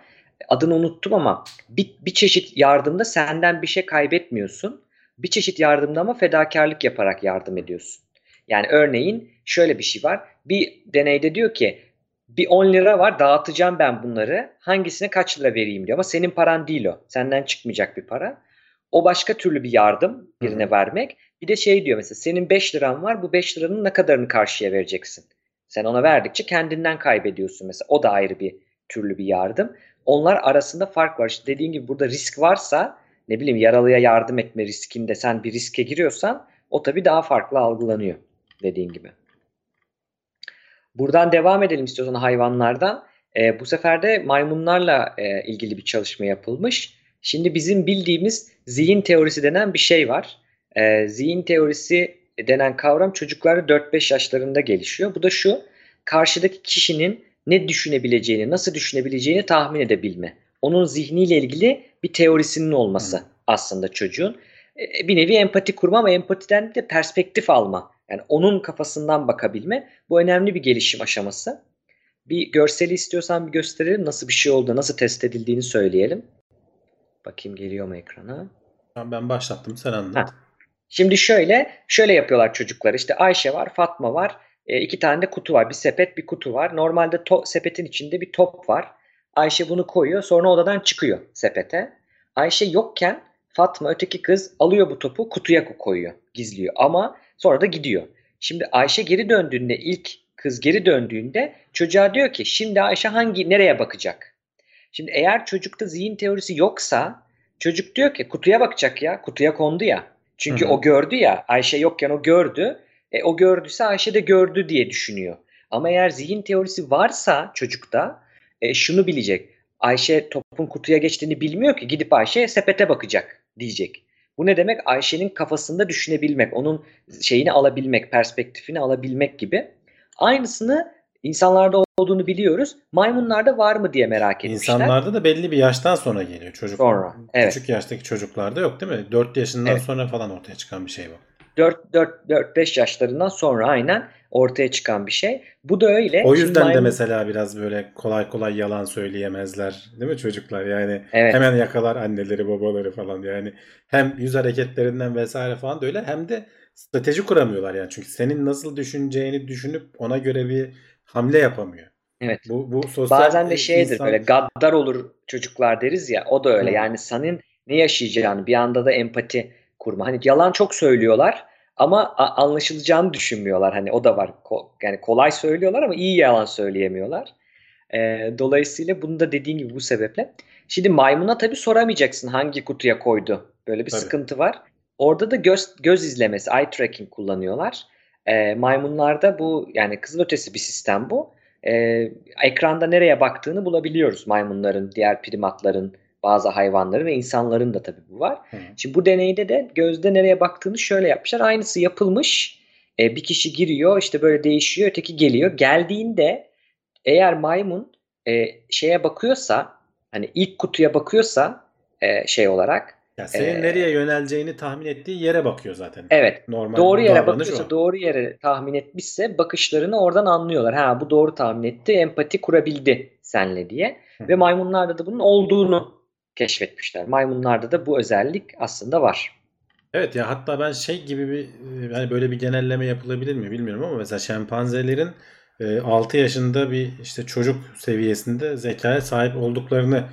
Adını unuttum ama bir, bir çeşit yardımda senden bir şey kaybetmiyorsun. Bir çeşit yardımda ama fedakarlık yaparak yardım ediyorsun. Yani örneğin şöyle bir şey var. Bir deneyde diyor ki bir 10 lira var dağıtacağım ben bunları. Hangisine kaç lira vereyim diyor. Ama senin paran değil o. Senden çıkmayacak bir para. O başka türlü bir yardım birine Hı hı. vermek. Bir de şey diyor mesela senin 5 liran var bu 5 liranın ne kadarını karşıya vereceksin? Sen ona verdikçe kendinden kaybediyorsun mesela. O da ayrı bir türlü bir yardım. Onlar arasında fark var. İşte dediğin gibi burada risk varsa ne bileyim yaralıya yardım etme riskinde sen bir riske giriyorsan o tabii daha farklı algılanıyor dediğin gibi. Buradan devam edelim istiyorsan hayvanlardan. Ee, bu sefer de maymunlarla e, ilgili bir çalışma yapılmış. Şimdi bizim bildiğimiz zihin teorisi denen bir şey var. Ee, zihin teorisi denen kavram çocuklarda 4-5 yaşlarında gelişiyor. Bu da şu, karşıdaki kişinin ne düşünebileceğini, nasıl düşünebileceğini tahmin edebilme. Onun zihniyle ilgili bir teorisinin olması Hı. aslında çocuğun. E, bir nevi empati kurma ama empatiden de perspektif alma. Yani onun kafasından bakabilme. Bu önemli bir gelişim aşaması. Bir görseli istiyorsan bir gösterelim. Nasıl bir şey oldu, nasıl test edildiğini söyleyelim. Bakayım geliyor mu ekrana? Ben başlattım sen anlat. Ha. Şimdi şöyle şöyle yapıyorlar çocuklar. İşte Ayşe var, Fatma var. E, iki tane de kutu var. Bir sepet, bir kutu var. Normalde to- sepetin içinde bir top var. Ayşe bunu koyuyor. Sonra odadan çıkıyor sepete. Ayşe yokken Fatma öteki kız alıyor bu topu kutuya koyuyor. Gizliyor. Ama sonra da gidiyor. Şimdi Ayşe geri döndüğünde ilk kız geri döndüğünde çocuğa diyor ki şimdi Ayşe hangi nereye bakacak? Şimdi eğer çocukta zihin teorisi yoksa çocuk diyor ki kutuya bakacak ya. Kutuya kondu ya. Çünkü Hı hı. o gördü ya. Ayşe yokken o gördü. E, o gördüyse Ayşe de gördü diye düşünüyor. Ama eğer zihin teorisi varsa çocukta e, şunu bilecek. Ayşe topun kutuya geçtiğini bilmiyor ki gidip Ayşe sepete bakacak diyecek. Bu ne demek? Ayşe'nin kafasında düşünebilmek, onun şeyini alabilmek, perspektifini alabilmek gibi. Aynısını insanlarda olduğunu biliyoruz. Maymunlarda var mı diye merak etmişler. İnsanlarda da belli bir yaştan sonra geliyor çocuk. Sonra, evet. Küçük yaştaki çocuklarda yok değil mi? 4 yaşından Evet. sonra falan ortaya çıkan bir şey bu. 4-5 yaşlarından sonra aynen ortaya çıkan bir şey. Bu da öyle. O Şimdi yüzden de maymun- mesela biraz böyle kolay kolay yalan söyleyemezler. Değil mi çocuklar? Yani Evet. hemen yakalar anneleri babaları falan. Yani hem yüz hareketlerinden vesaire falan da öyle hem de strateji kuramıyorlar yani. Çünkü senin nasıl düşüneceğini düşünüp ona göre bir hamle yapamıyor. Evet. Bu, bu sosyal Bazen de şeydir insan- böyle gaddar olur çocuklar deriz ya o da öyle. Hı. Yani senin ne yaşayacağını bir anda da empati kurma. Hani yalan çok söylüyorlar ama anlaşılacağını düşünmüyorlar. Hani o da var. Ko- yani kolay söylüyorlar ama iyi yalan söyleyemiyorlar. Ee, dolayısıyla bunu da dediğin gibi bu sebeple. Şimdi maymuna tabii soramayacaksın hangi kutuya koydu. Böyle bir Tabii. sıkıntı var. Orada da göz göz izlemesi, eye tracking kullanıyorlar. Ee, maymunlarda bu yani kızılötesi bir sistem bu. Ee, ekranda nereye baktığını bulabiliyoruz maymunların, diğer primatların, bazı hayvanların ve insanların da tabii bu var. Hı. Şimdi bu deneyde de gözde nereye baktığını şöyle yapmışlar. Aynısı yapılmış. Ee, bir kişi giriyor işte böyle değişiyor öteki geliyor. Geldiğinde eğer maymun e, şeye bakıyorsa hani ilk kutuya bakıyorsa e, şey olarak Ya senin Ee, nereye yöneleceğini tahmin ettiği yere bakıyor zaten. evet Normal doğru yere bakıyorsa o. doğru yere tahmin etmişse bakışlarını oradan anlıyorlar. Ha bu doğru tahmin etti, empati kurabildi senle diye. Hı. Ve maymunlarda da bunun olduğunu keşfetmişler. Maymunlarda da bu özellik aslında var. Evet ya hatta ben şey gibi bir e, hani böyle bir genelleme yapılabilir mi bilmiyorum ama mesela şempanzelerin e, 6 yaşında bir işte çocuk seviyesinde zekaya sahip olduklarını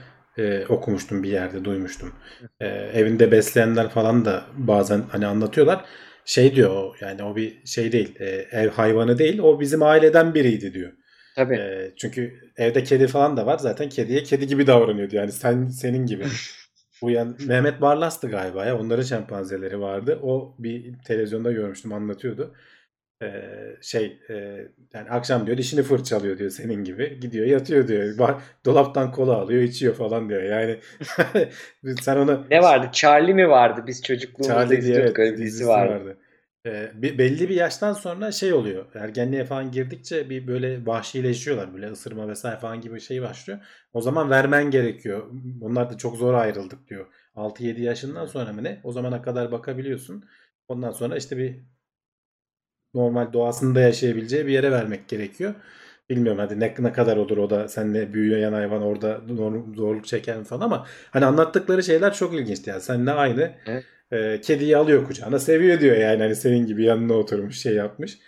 e, okumuştum bir yerde duymuştum. E, evinde besleyenler falan da bazen hani anlatıyorlar. Şey diyor o yani o bir şey değil e, ev hayvanı değil o bizim aileden biriydi diyor. Tabii. E, çünkü evde kedi falan da var zaten kediye kedi gibi davranıyordu yani sen senin gibi. (laughs) Bu yani Mehmet Barlas'tı galiba ya. Onların şempanzeleri vardı. O bir televizyonda görmüştüm anlatıyordu. Şey e, yani akşam diyor dişini fırçalıyor diyor senin gibi. Gidiyor yatıyor diyor. Ba- Dolaptan kola alıyor içiyor falan diyor. Yani (laughs) sen onu Ne vardı? Charlie mi vardı? Biz çocukluğumuzda Charlie izliyorduk. evet, dizisi vardı. vardı. Bir- belli bir yaştan sonra şey oluyor. Ergenliğe falan girdikçe bir böyle vahşileşiyorlar. Böyle ısırma vesaire falan gibi bir şey başlıyor. O zaman vermen gerekiyor. Onlar da çok zor ayrıldık diyor. 6-7 yaşından sonra mı ne? O zamana kadar bakabiliyorsun. Ondan sonra işte bir normal doğasında yaşayabileceği bir yere vermek gerekiyor. Bilmiyorum hadi ne, ne kadar olur o da seninle büyüyen hayvan orada zor- zorluk çeker mi falan ama hani anlattıkları şeyler çok ilginçti yani. Seninle aynı Evet. e, kediyi alıyor kucağına seviyor diyor yani hani senin gibi yanına oturmuş şey yapmış.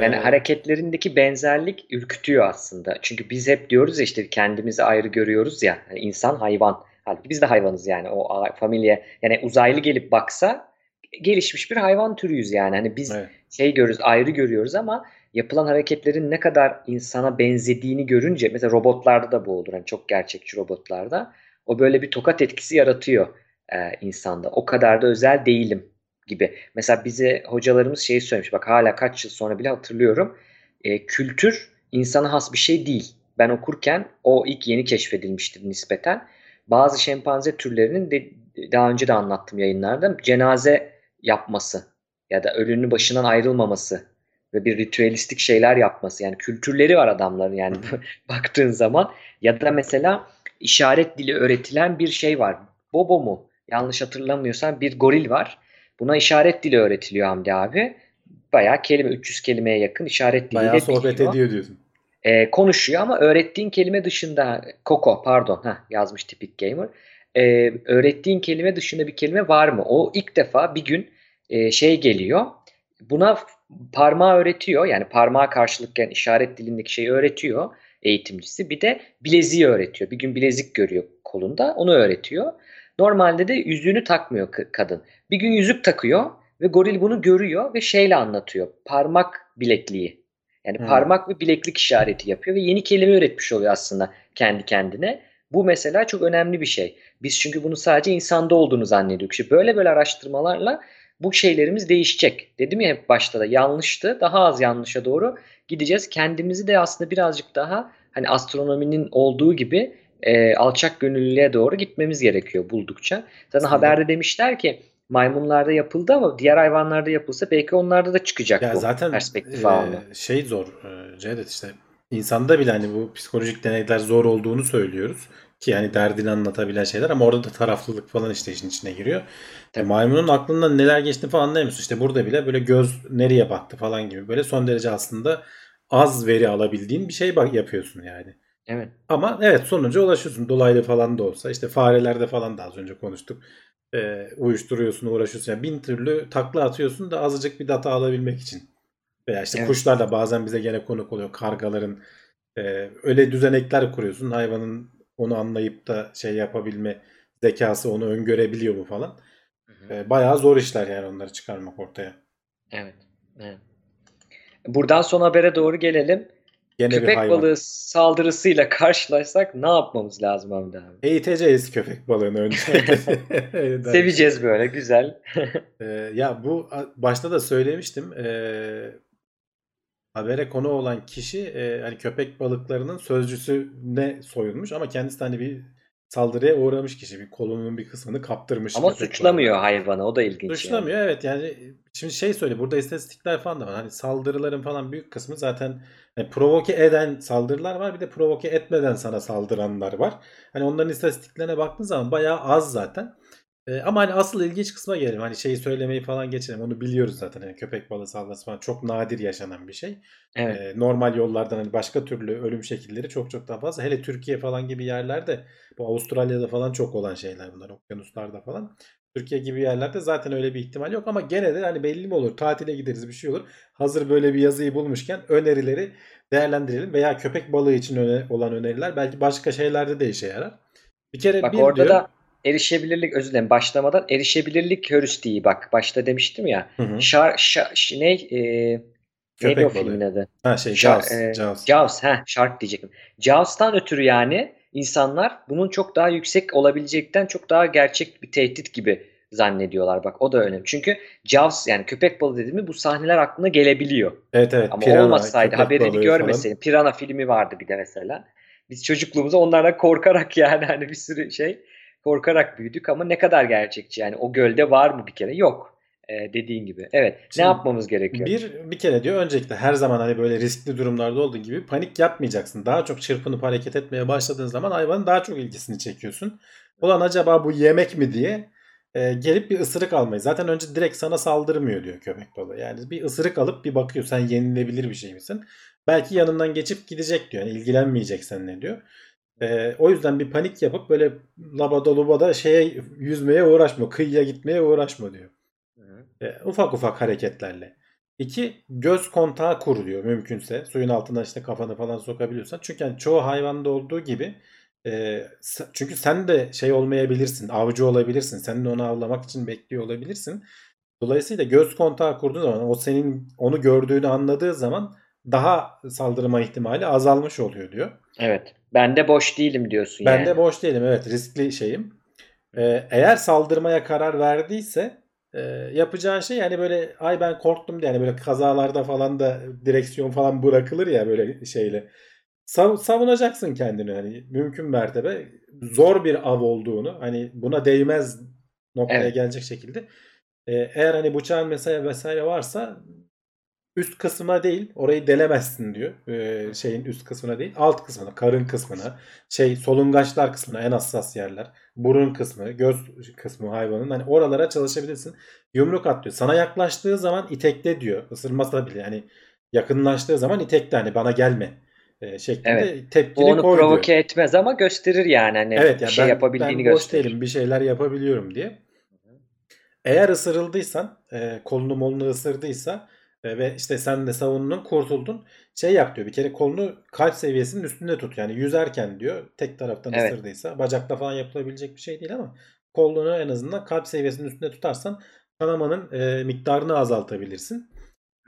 Yani Ee, hareketlerindeki benzerlik ürkütüyor aslında. Çünkü biz hep diyoruz ya işte kendimizi ayrı görüyoruz ya. Hani insan hayvan. Halbuki biz de hayvanız yani. O a- familye yani uzaylı gelip baksa gelişmiş bir hayvan türüyüz yani. Hani biz evet. şey görürüz, ayrı görüyoruz ama yapılan hareketlerin ne kadar insana benzediğini görünce mesela robotlarda da bu olur. Hani çok gerçekçi robotlarda. O böyle bir tokat etkisi yaratıyor e, insanda. O kadar da özel değilim gibi. Mesela bize hocalarımız şeyi söylemiş. Bak hala kaç yıl sonra bile hatırlıyorum. E, kültür insana has bir şey değil. Ben okurken o ilk yeni keşfedilmiştir nispeten. Bazı şempanze türlerinin de daha önce de anlattım yayınlarda cenaze yapması ya da ölünün başından ayrılmaması ve bir ritüelistik şeyler yapması. Yani kültürleri var adamların yani (laughs) baktığın zaman. Ya da mesela işaret dili öğretilen bir şey var. Bobo mu? Yanlış hatırlamıyorsam bir goril var. Buna işaret dili öğretiliyor Hamdi abi. Bayağı kelime 300 kelimeye yakın işaret diliyle Bayağı sohbet biliyor. ediyor diyorsun. Ee, konuşuyor ama öğrettiğin kelime dışında Koko pardon heh, yazmış tipik gamer. Ee, öğrettiğin kelime dışında bir kelime var mı? O ilk defa bir gün e, şey geliyor. Buna parmağı öğretiyor. Yani parmağa karşılıkken işaret dilindeki şeyi öğretiyor eğitimcisi. Bir de bileziği öğretiyor. Bir gün bilezik görüyor kolunda. Onu öğretiyor. Normalde de yüzüğünü takmıyor kadın. Bir gün yüzük takıyor ve goril bunu görüyor ve şeyle anlatıyor. Parmak bilekliği. Yani Hmm. parmak ve bileklik işareti yapıyor ve yeni kelime üretmiş oluyor aslında kendi kendine. Bu mesela çok önemli bir şey. Biz çünkü bunu sadece insanda olduğunu zannediyoruz. İşte böyle böyle araştırmalarla bu şeylerimiz değişecek. Dedim ya hep başta da yanlıştı. Daha az yanlışa doğru gideceğiz. Kendimizi de aslında birazcık daha hani astronominin olduğu gibi e, alçak gönüllülüğe doğru gitmemiz gerekiyor buldukça. Zaten haberde demişler ki maymunlarda yapıldı ama diğer hayvanlarda yapılsa belki onlarda da çıkacak Ya bu zaten perspektif e, alma. şey zor e, Cevdet işte insanda bile hani bu psikolojik deneyler zor olduğunu söylüyoruz ki yani derdini anlatabilen şeyler ama orada da taraflılık falan işte işin içine giriyor. E, Tabii. maymunun aklından neler geçtiğini falan anlayamıyorsun. İşte burada bile böyle göz nereye baktı falan gibi böyle son derece aslında az veri alabildiğin bir şey yapıyorsun yani. Evet. Ama evet sonuca ulaşıyorsun. Dolaylı falan da olsa. işte farelerde falan da az önce konuştuk. Ee, uyuşturuyorsun, uğraşıyorsun. Yani bin türlü takla atıyorsun da azıcık bir data alabilmek için. Veya işte Evet. kuşlar da bazen bize gene konuk oluyor. Kargaların e, öyle düzenekler kuruyorsun. Hayvanın onu anlayıp da şey yapabilme zekası onu öngörebiliyor mu falan. Hı hı. E, bayağı zor işler yani onları çıkarmak ortaya. Evet. evet. Buradan son habere doğru gelelim. Gene Köpek balığı saldırısıyla karşılaşsak ne yapmamız lazım Hamdi abi? Eğiteceğiz köpek balığını önce. (laughs) Seveceğiz böyle güzel. Ee, ya bu başta da söylemiştim. Ee, habere konu olan kişi e, hani köpek balıklarının sözcüsüne soyulmuş ama kendisi de hani bir saldırıya uğramış kişi. Bir kolunun bir kısmını kaptırmış. Ama suçlamıyor balığına. hayvanı o da ilginç. Suçlamıyor evet yani şimdi şey söyle burada istatistikler falan da var. Hani saldırıların falan büyük kısmı zaten hani provoke eden saldırılar var bir de provoke etmeden sana saldıranlar var. Hani onların istatistiklerine baktığın zaman bayağı az zaten. Ee, ama hani asıl ilginç kısma gelelim. Hani şeyi söylemeyi falan geçelim. Onu biliyoruz zaten. Hani köpek balığı saldırısı falan çok nadir yaşanan bir şey. Yani. Evet. Ee, normal yollardan hani başka türlü ölüm şekilleri çok çok daha fazla. Hele Türkiye falan gibi yerlerde bu Avustralya'da falan çok olan şeyler bunlar. Okyanuslarda falan. Türkiye gibi yerlerde zaten öyle bir ihtimal yok ama gene de hani belli mi olur? Tatile gideriz bir şey olur. Hazır böyle bir yazıyı bulmuşken önerileri değerlendirelim veya köpek balığı için öne- olan öneriler belki başka şeylerde de işe yarar. Bir kere Bak bir orada diyor. da erişebilirlik özür dilerim başlamadan erişebilirlik heuristiği bak başta demiştim ya. Hı hı. Şar, şa, ş- ne e, neydi Köpek o balığı. filmin adı? Ha şey Jaws. e, Jaws. Jaws, heh, Shark diyecektim. Jaws'tan ötürü yani insanlar bunun çok daha yüksek olabilecekten çok daha gerçek bir tehdit gibi zannediyorlar. Bak o da önemli. Çünkü Jaws yani köpek balığı dediğimi bu sahneler aklına gelebiliyor. Evet evet. Ama Pirana, olmasaydı haberini balığı görmeseydim. Piranha filmi vardı bir de mesela. Biz çocukluğumuzda onlardan korkarak yani hani bir sürü şey korkarak büyüdük ama ne kadar gerçekçi yani o gölde var mı bir kere? Yok. Ee, dediğin gibi. Evet. Şimdi ne yapmamız gerekiyor? Bir bir kere diyor öncelikle her zaman hani böyle riskli durumlarda olduğu gibi panik yapmayacaksın. Daha çok çırpınıp hareket etmeye başladığın zaman hayvanın daha çok ilgisini çekiyorsun. Ulan acaba bu yemek mi diye e, gelip bir ısırık almayı. Zaten önce direkt sana saldırmıyor diyor köpek balığı. Yani bir ısırık alıp bir bakıyor sen yenilebilir bir şey misin? Belki yanından geçip gidecek diyor. Yani ilgilenmeyecek seninle diyor. E, o yüzden bir panik yapıp böyle labada lubada şeye yüzmeye uğraşma. Kıyıya gitmeye uğraşma diyor. Hı. E, ufak ufak hareketlerle. İki, göz kontağı kur diyor mümkünse. Suyun altına işte kafanı falan sokabiliyorsan. Çünkü yani çoğu hayvanda olduğu gibi e, çünkü sen de şey olmayabilirsin. Avcı olabilirsin. Sen de onu avlamak için bekliyor olabilirsin. Dolayısıyla göz kontağı kurduğun zaman o senin onu gördüğünü anladığı zaman daha saldırma ihtimali azalmış oluyor diyor. Evet. Ben de boş değilim diyorsun Ben yani. de boş değilim evet riskli şeyim. Ee, eğer saldırmaya karar verdiyse e, yapacağın şey yani böyle ay ben korktum diye yani böyle kazalarda falan da direksiyon falan bırakılır ya böyle şeyle. Sav- savunacaksın kendini hani mümkün mertebe zor bir av olduğunu hani buna değmez noktaya Evet. gelecek şekilde. Ee, eğer hani bıçağın mesela vesaire varsa üst kısmına değil orayı delemezsin diyor. Ee, şeyin üst kısmına değil alt kısmına karın kısmına şey solungaçlar kısmına en hassas yerler burun kısmı göz kısmı hayvanın hani oralara çalışabilirsin. Yumruk at diyor. Sana yaklaştığı zaman itekle diyor. Isırmasa bile yani yakınlaştığı zaman itekle hani bana gelme e, şeklinde Evet. Tepkini onu koy provoke diyor. etmez ama gösterir yani hani Evet yani şey ben, yapabildiğini ben boş gösterir. değilim bir şeyler yapabiliyorum diye. eğer ısırıldıysan e, kolunu molunu ısırdıysa e, ve işte sen de savundun kurtuldun şey yap diyor bir kere kolunu kalp seviyesinin üstünde tut yani yüzerken diyor tek taraftan Evet. ısırdıysa bacakta falan yapılabilecek bir şey değil ama kolunu en azından kalp seviyesinin üstünde tutarsan kanamanın e, miktarını azaltabilirsin.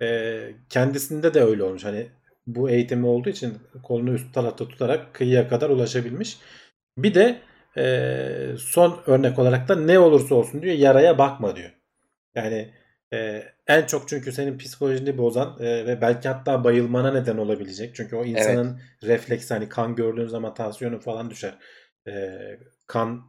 E, kendisinde de öyle olmuş hani bu eğitimi olduğu için kolunu üst tarafta tutarak kıyıya kadar ulaşabilmiş. Bir de e, son örnek olarak da ne olursa olsun diyor yaraya bakma diyor. Yani e, en çok çünkü senin psikolojini bozan e, ve belki hatta bayılmana neden olabilecek. Çünkü o insanın refleksi hani kan gördüğün zaman tansiyonu falan düşer. E, kan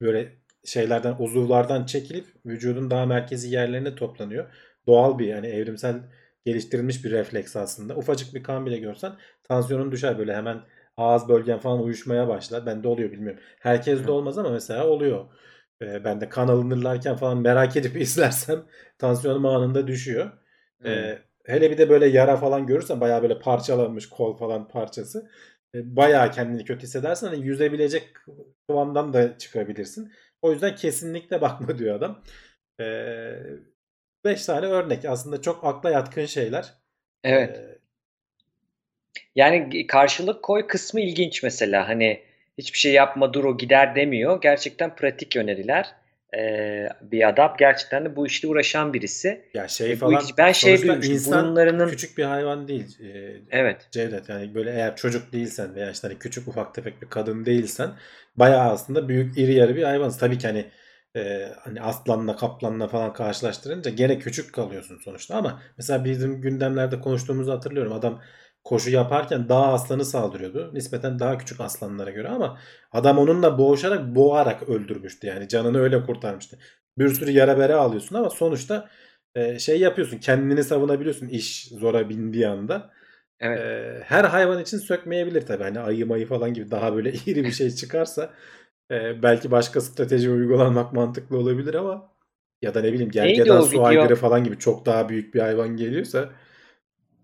böyle şeylerden uzuvlardan çekilip vücudun daha merkezi yerlerine toplanıyor. Doğal bir yani evrimsel geliştirilmiş bir refleks aslında. Ufacık bir kan bile görsen tansiyonun düşer böyle hemen ağız bölgen falan uyuşmaya başlar. Bende oluyor bilmiyorum. Herkes de olmaz ama mesela oluyor. Ee, ben de kan alınırlarken falan merak edip (laughs) izlersem tansiyonum anında düşüyor. Ee, hele bir de böyle yara falan görürsen bayağı böyle parçalanmış kol falan parçası. E, bayağı kendini kötü hissedersen hani yüzebilecek kıvamdan da çıkabilirsin. O yüzden kesinlikle (laughs) bakma diyor adam. 5 tane örnek aslında çok akla yatkın şeyler. Evet. Yani karşılık koy kısmı ilginç mesela. Hani hiçbir şey yapma dur o gider demiyor. Gerçekten pratik öneriler. Ee, bir adam gerçekten de bu işle uğraşan birisi. ya şey E, falan ilginç. Ben şey duymuştum. insan Burunlarının küçük bir hayvan değil. Ee, evet. Cevdet yani böyle eğer çocuk değilsen veya işte hani küçük ufak tefek bir kadın değilsen bayağı aslında büyük iri yarı bir hayvansın. Tabii ki hani e, hani aslanla kaplanla falan karşılaştırınca gene küçük kalıyorsun sonuçta ama mesela bizim gündemlerde konuştuğumuzu hatırlıyorum. Adam koşu yaparken dağ aslanı saldırıyordu. Nispeten daha küçük aslanlara göre ama adam onunla boğuşarak boğarak öldürmüştü. Yani canını öyle kurtarmıştı. Bir sürü yara bere alıyorsun ama sonuçta e, şey yapıyorsun. Kendini savunabiliyorsun iş zora bindiği anda. Evet. Ee, her hayvan için sökmeyebilir tabii. Hani ayı mayı falan gibi daha böyle (laughs) iri bir şey çıkarsa e, belki başka strateji uygulanmak mantıklı olabilir ama ya da ne bileyim gergedan su aygırı falan gibi çok daha büyük bir hayvan geliyorsa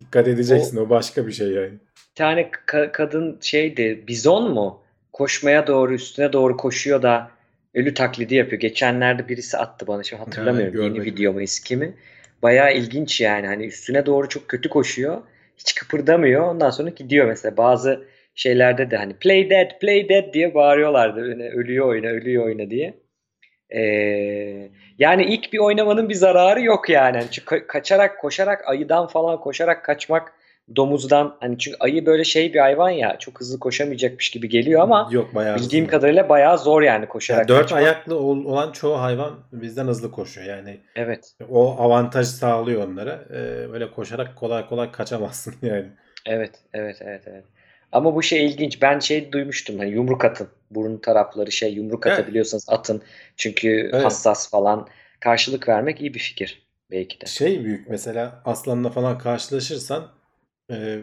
dikkat edeceksin. O, başka bir şey yani. Bir tane ka- kadın şeydi bizon mu? Koşmaya doğru üstüne doğru koşuyor da ölü taklidi yapıyor. Geçenlerde birisi attı bana şimdi hatırlamıyorum Ha, yeni video mu eski mi? Bayağı ilginç yani hani üstüne doğru çok kötü koşuyor. Hiç kıpırdamıyor. Ondan sonra gidiyor mesela bazı şeylerde de hani play dead play dead diye bağırıyorlardı. Öyle, ölüyor oyna ölüyor oyna diye. Ee, yani ilk bir oynamanın bir zararı yok yani. Hani çünkü ka- kaçarak koşarak ayıdan falan koşarak kaçmak domuzdan hani çünkü ayı böyle şey bir hayvan ya çok hızlı koşamayacakmış gibi geliyor ama Yok bayağı bildiğim hızlı. kadarıyla bayağı zor yani koşarak Yani dört kaçmak. ayaklı ol- olan çoğu hayvan bizden hızlı koşuyor. Yani Evet. o avantaj sağlıyor onlara. Ee, öyle koşarak kolay kolay kaçamazsın (laughs) yani. Evet, evet, evet, evet. Ama bu şey ilginç. Ben şey duymuştum hani yumruk atın. Burun tarafları şey yumruk Evet. atabiliyorsanız atın. Çünkü Evet. hassas falan. Karşılık vermek iyi bir fikir belki de. Şey büyük mesela aslanla falan karşılaşırsan e,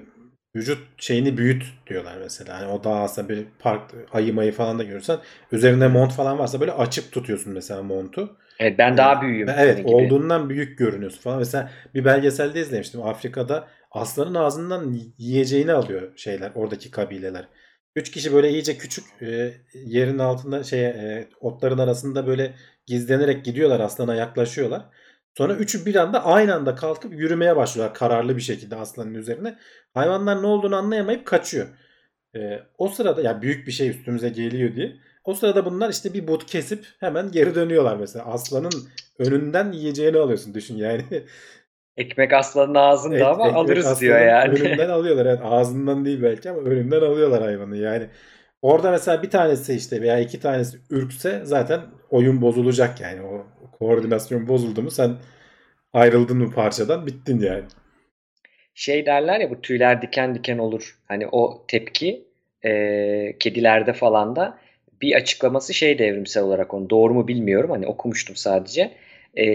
vücut şeyini büyüt diyorlar mesela. Hani o daha aslında bir park ayı mayı falan da görürsen üzerinde mont falan varsa böyle açık tutuyorsun mesela montu. Evet ben daha büyüğüm Ve evet gibi. olduğundan büyük görünüyorsun falan. Mesela bir belgeselde izlemiştim. Afrika'da aslanın ağzından yiyeceğini alıyor şeyler oradaki kabileler. Üç kişi böyle iyice küçük e, yerin altında şey e, otların arasında böyle gizlenerek gidiyorlar aslana yaklaşıyorlar. Sonra üçü bir anda aynı anda kalkıp yürümeye başlıyorlar kararlı bir şekilde aslanın üzerine. Hayvanlar ne olduğunu anlayamayıp kaçıyor. E, o sırada ya büyük bir şey üstümüze geliyor diye. O sırada bunlar işte bir but kesip hemen geri dönüyorlar mesela. Aslanın önünden yiyeceğini alıyorsun düşün yani. (laughs) Ekmek aslanın ağzında Et- ama alırız diyor yani. Önünden (laughs) alıyorlar. Evet, ağzından değil belki ama önünden alıyorlar hayvanı. Yani orada mesela bir tanesi işte veya iki tanesi ürkse zaten oyun bozulacak yani. O koordinasyon bozuldu mu sen ayrıldın mı parçadan bittin yani. Şey derler ya bu tüyler diken diken olur. Hani o tepki e, kedilerde falan da bir açıklaması şey de evrimsel olarak onu doğru mu bilmiyorum. Hani okumuştum sadece. E,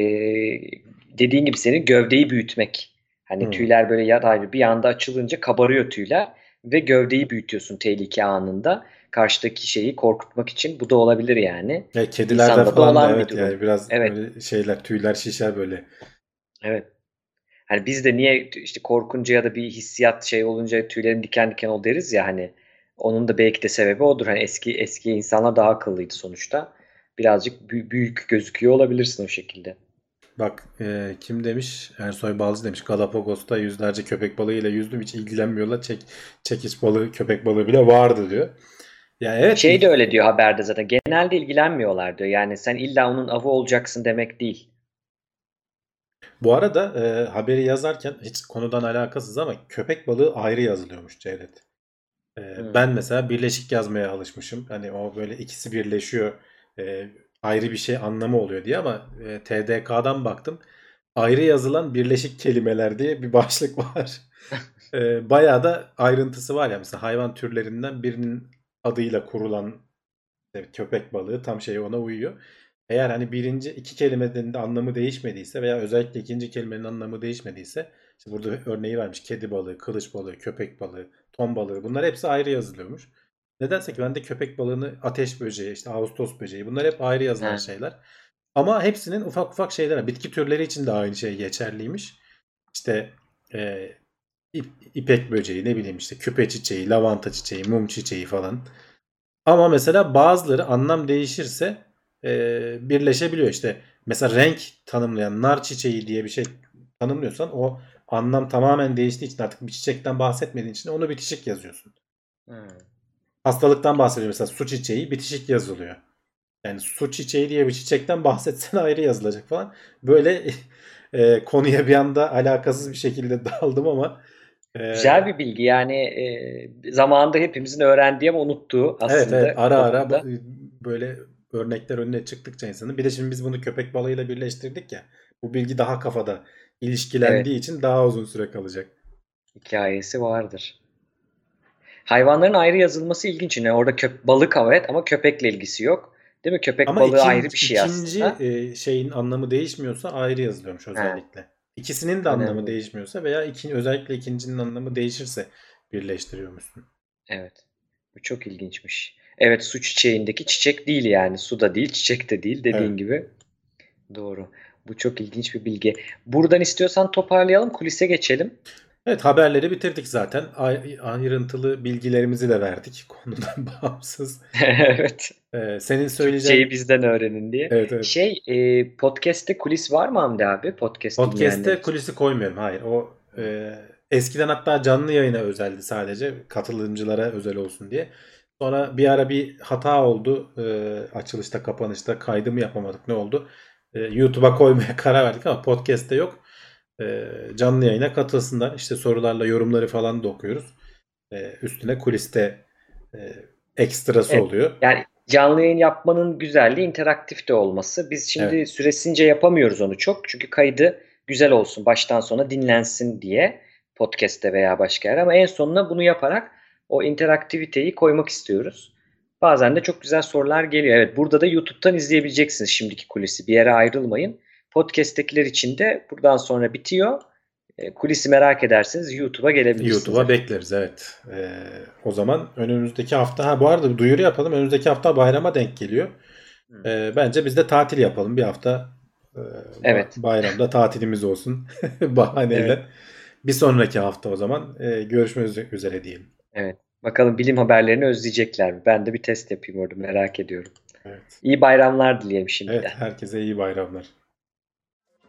dediğin gibi senin gövdeyi büyütmek. Hani Hmm. tüyler böyle yatay bir anda açılınca kabarıyor tüyler ve gövdeyi büyütüyorsun tehlike anında. Karşıdaki şeyi korkutmak için bu da olabilir yani. Ya kedilerde İnsanda da falan da bir evet durum. yani biraz Evet. böyle şeyler tüyler şişer böyle. Evet. Hani biz de niye işte korkunca ya da bir hissiyat şey olunca tüylerim diken diken ol deriz ya hani onun da belki de sebebi odur. Hani eski eski insanlar daha akıllıydı sonuçta. birazcık bü- büyük gözüküyor olabilirsin o şekilde. Bak e, kim demiş? Ersoy Balcı demiş. Galapagos'ta yüzlerce köpek balığıyla yüzdüm. Hiç ilgilenmiyorlar. Çek, çekiç balığı, köpek balığı bile vardı diyor. Yani evet. Şey de öyle diyor haberde zaten. Genelde ilgilenmiyorlar diyor. Yani sen illa onun avı olacaksın demek değil. Bu arada e, haberi yazarken hiç konudan alakasız ama köpek balığı ayrı yazılıyormuş Cevdet. E, Hmm. Ben mesela birleşik yazmaya alışmışım. Hani o böyle ikisi birleşiyor. e, ayrı bir şey anlamı oluyor diye ama e, TDK'dan baktım. Ayrı yazılan birleşik kelimeler diye bir (laughs) başlık var. (laughs) e, bayağı da ayrıntısı var ya. Mesela hayvan türlerinden birinin adıyla kurulan işte köpek balığı tam şey ona uyuyor. Eğer hani birinci iki kelimenin de anlamı değişmediyse veya özellikle ikinci kelimenin anlamı değişmediyse işte burada örneği vermiş kedi balığı, kılıç balığı, köpek balığı, ton balığı bunlar hepsi ayrı yazılıyormuş. Nedense ki ben de köpek balığını ateş böceği, işte ağustos böceği bunlar hep ayrı yazılan Ha. şeyler. Ama hepsinin ufak ufak şeyler. Bitki türleri için de aynı şey geçerliymiş. İşte e, ip- ipek böceği ne bileyim işte küpe çiçeği, lavanta çiçeği, mum çiçeği falan. Ama mesela bazıları anlam değişirse e, birleşebiliyor. İşte mesela renk tanımlayan nar çiçeği diye bir şey tanımlıyorsan o anlam tamamen değiştiği için artık bir çiçekten bahsetmediğin için onu bitişik yazıyorsun. Hmm. Hastalıktan bahsediyor mesela su çiçeği bitişik yazılıyor. Yani su çiçeği diye bir çiçekten bahsetsen (laughs) ayrı yazılacak falan. Böyle (laughs) e, konuya bir anda alakasız bir şekilde (laughs) daldım ama e, Güzel bir bilgi yani e, zamanında hepimizin öğrendiği ama unuttuğu aslında. Evet evet ara ara konuda. bu- böyle örnekler önüne çıktıkça insanın. Bir de şimdi biz bunu köpek balığıyla birleştirdik ya. Bu bilgi daha kafada ilişkilendiği için daha uzun süre kalacak. hikayesi vardır. Hayvanların ayrı yazılması ilginç. Yani orada köp balık evet ama köpekle ilgisi yok. Değil mi? Köpek Ama balığı ikinci, ayrı bir şey ikinci aslında. e, şeyin anlamı değişmiyorsa ayrı yazılıyormuş özellikle. İkisinin de anlamı Önemli. değişmiyorsa veya iki, özellikle ikincinin anlamı değişirse birleştiriyormuşsun. Evet. Bu çok ilginçmiş. Evet su çiçeğindeki çiçek değil yani. Su da değil, çiçek de değil dediğin Evet. gibi. Doğru. Bu çok ilginç bir bilgi. Buradan istiyorsan toparlayalım, kulise geçelim. Evet haberleri bitirdik zaten. Ay- Ayrıntılı bilgilerimizi de verdik (laughs) konudan (laughs) bağımsız. Evet. Ee, senin söyleyeceğin... Şeyi bizden öğrenin diye. Evet, evet. Şey, e, podcast'te kulis var mı Hamdi abi? Podcast Podcast'te için. kulisi koymuyorum. Hayır. O e, eskiden hatta canlı yayına özeldi sadece. Katılımcılara özel olsun diye. Sonra bir ara bir hata oldu. E, açılışta kapanışta kaydımı yapamadık. Ne oldu? E, YouTube'a koymaya (laughs) karar verdik ama podcast'te yok. E, canlı yayına katılsınlar. İşte sorularla yorumları falan da okuyoruz. E, üstüne kuliste e, ekstrası Evet. oluyor. Yani canlı yayın yapmanın güzelliği interaktif de olması. Biz şimdi süresince yapamıyoruz onu çok. Çünkü kaydı güzel olsun, baştan sona dinlensin diye podcast'te veya başka yer. Ama en sonuna bunu yaparak o interaktiviteyi koymak istiyoruz. Bazen de çok güzel sorular geliyor. Evet burada da YouTube'dan izleyebileceksiniz şimdiki kulisi. Bir yere ayrılmayın. Podcast'tekiler için de buradan sonra bitiyor. E, Kulisi merak ederseniz YouTube'a gelebilirsiniz. YouTube'a bekleriz evet. Ee, o zaman önümüzdeki hafta ha bu arada bir duyuru yapalım. Önümüzdeki hafta bayrama denk geliyor. Hı. Ee, bence biz de tatil yapalım bir hafta. e, Evet. Bayramda tatilimiz olsun (laughs) bahaneyle. Evet. Bir sonraki hafta o zaman e, görüşmek üzere diyelim. Evet. Bakalım bilim haberlerini özleyecekler mi? Ben de bir test yapayım orada merak ediyorum. Evet. İyi bayramlar dileyelim şimdiden. Evet herkese iyi bayramlar.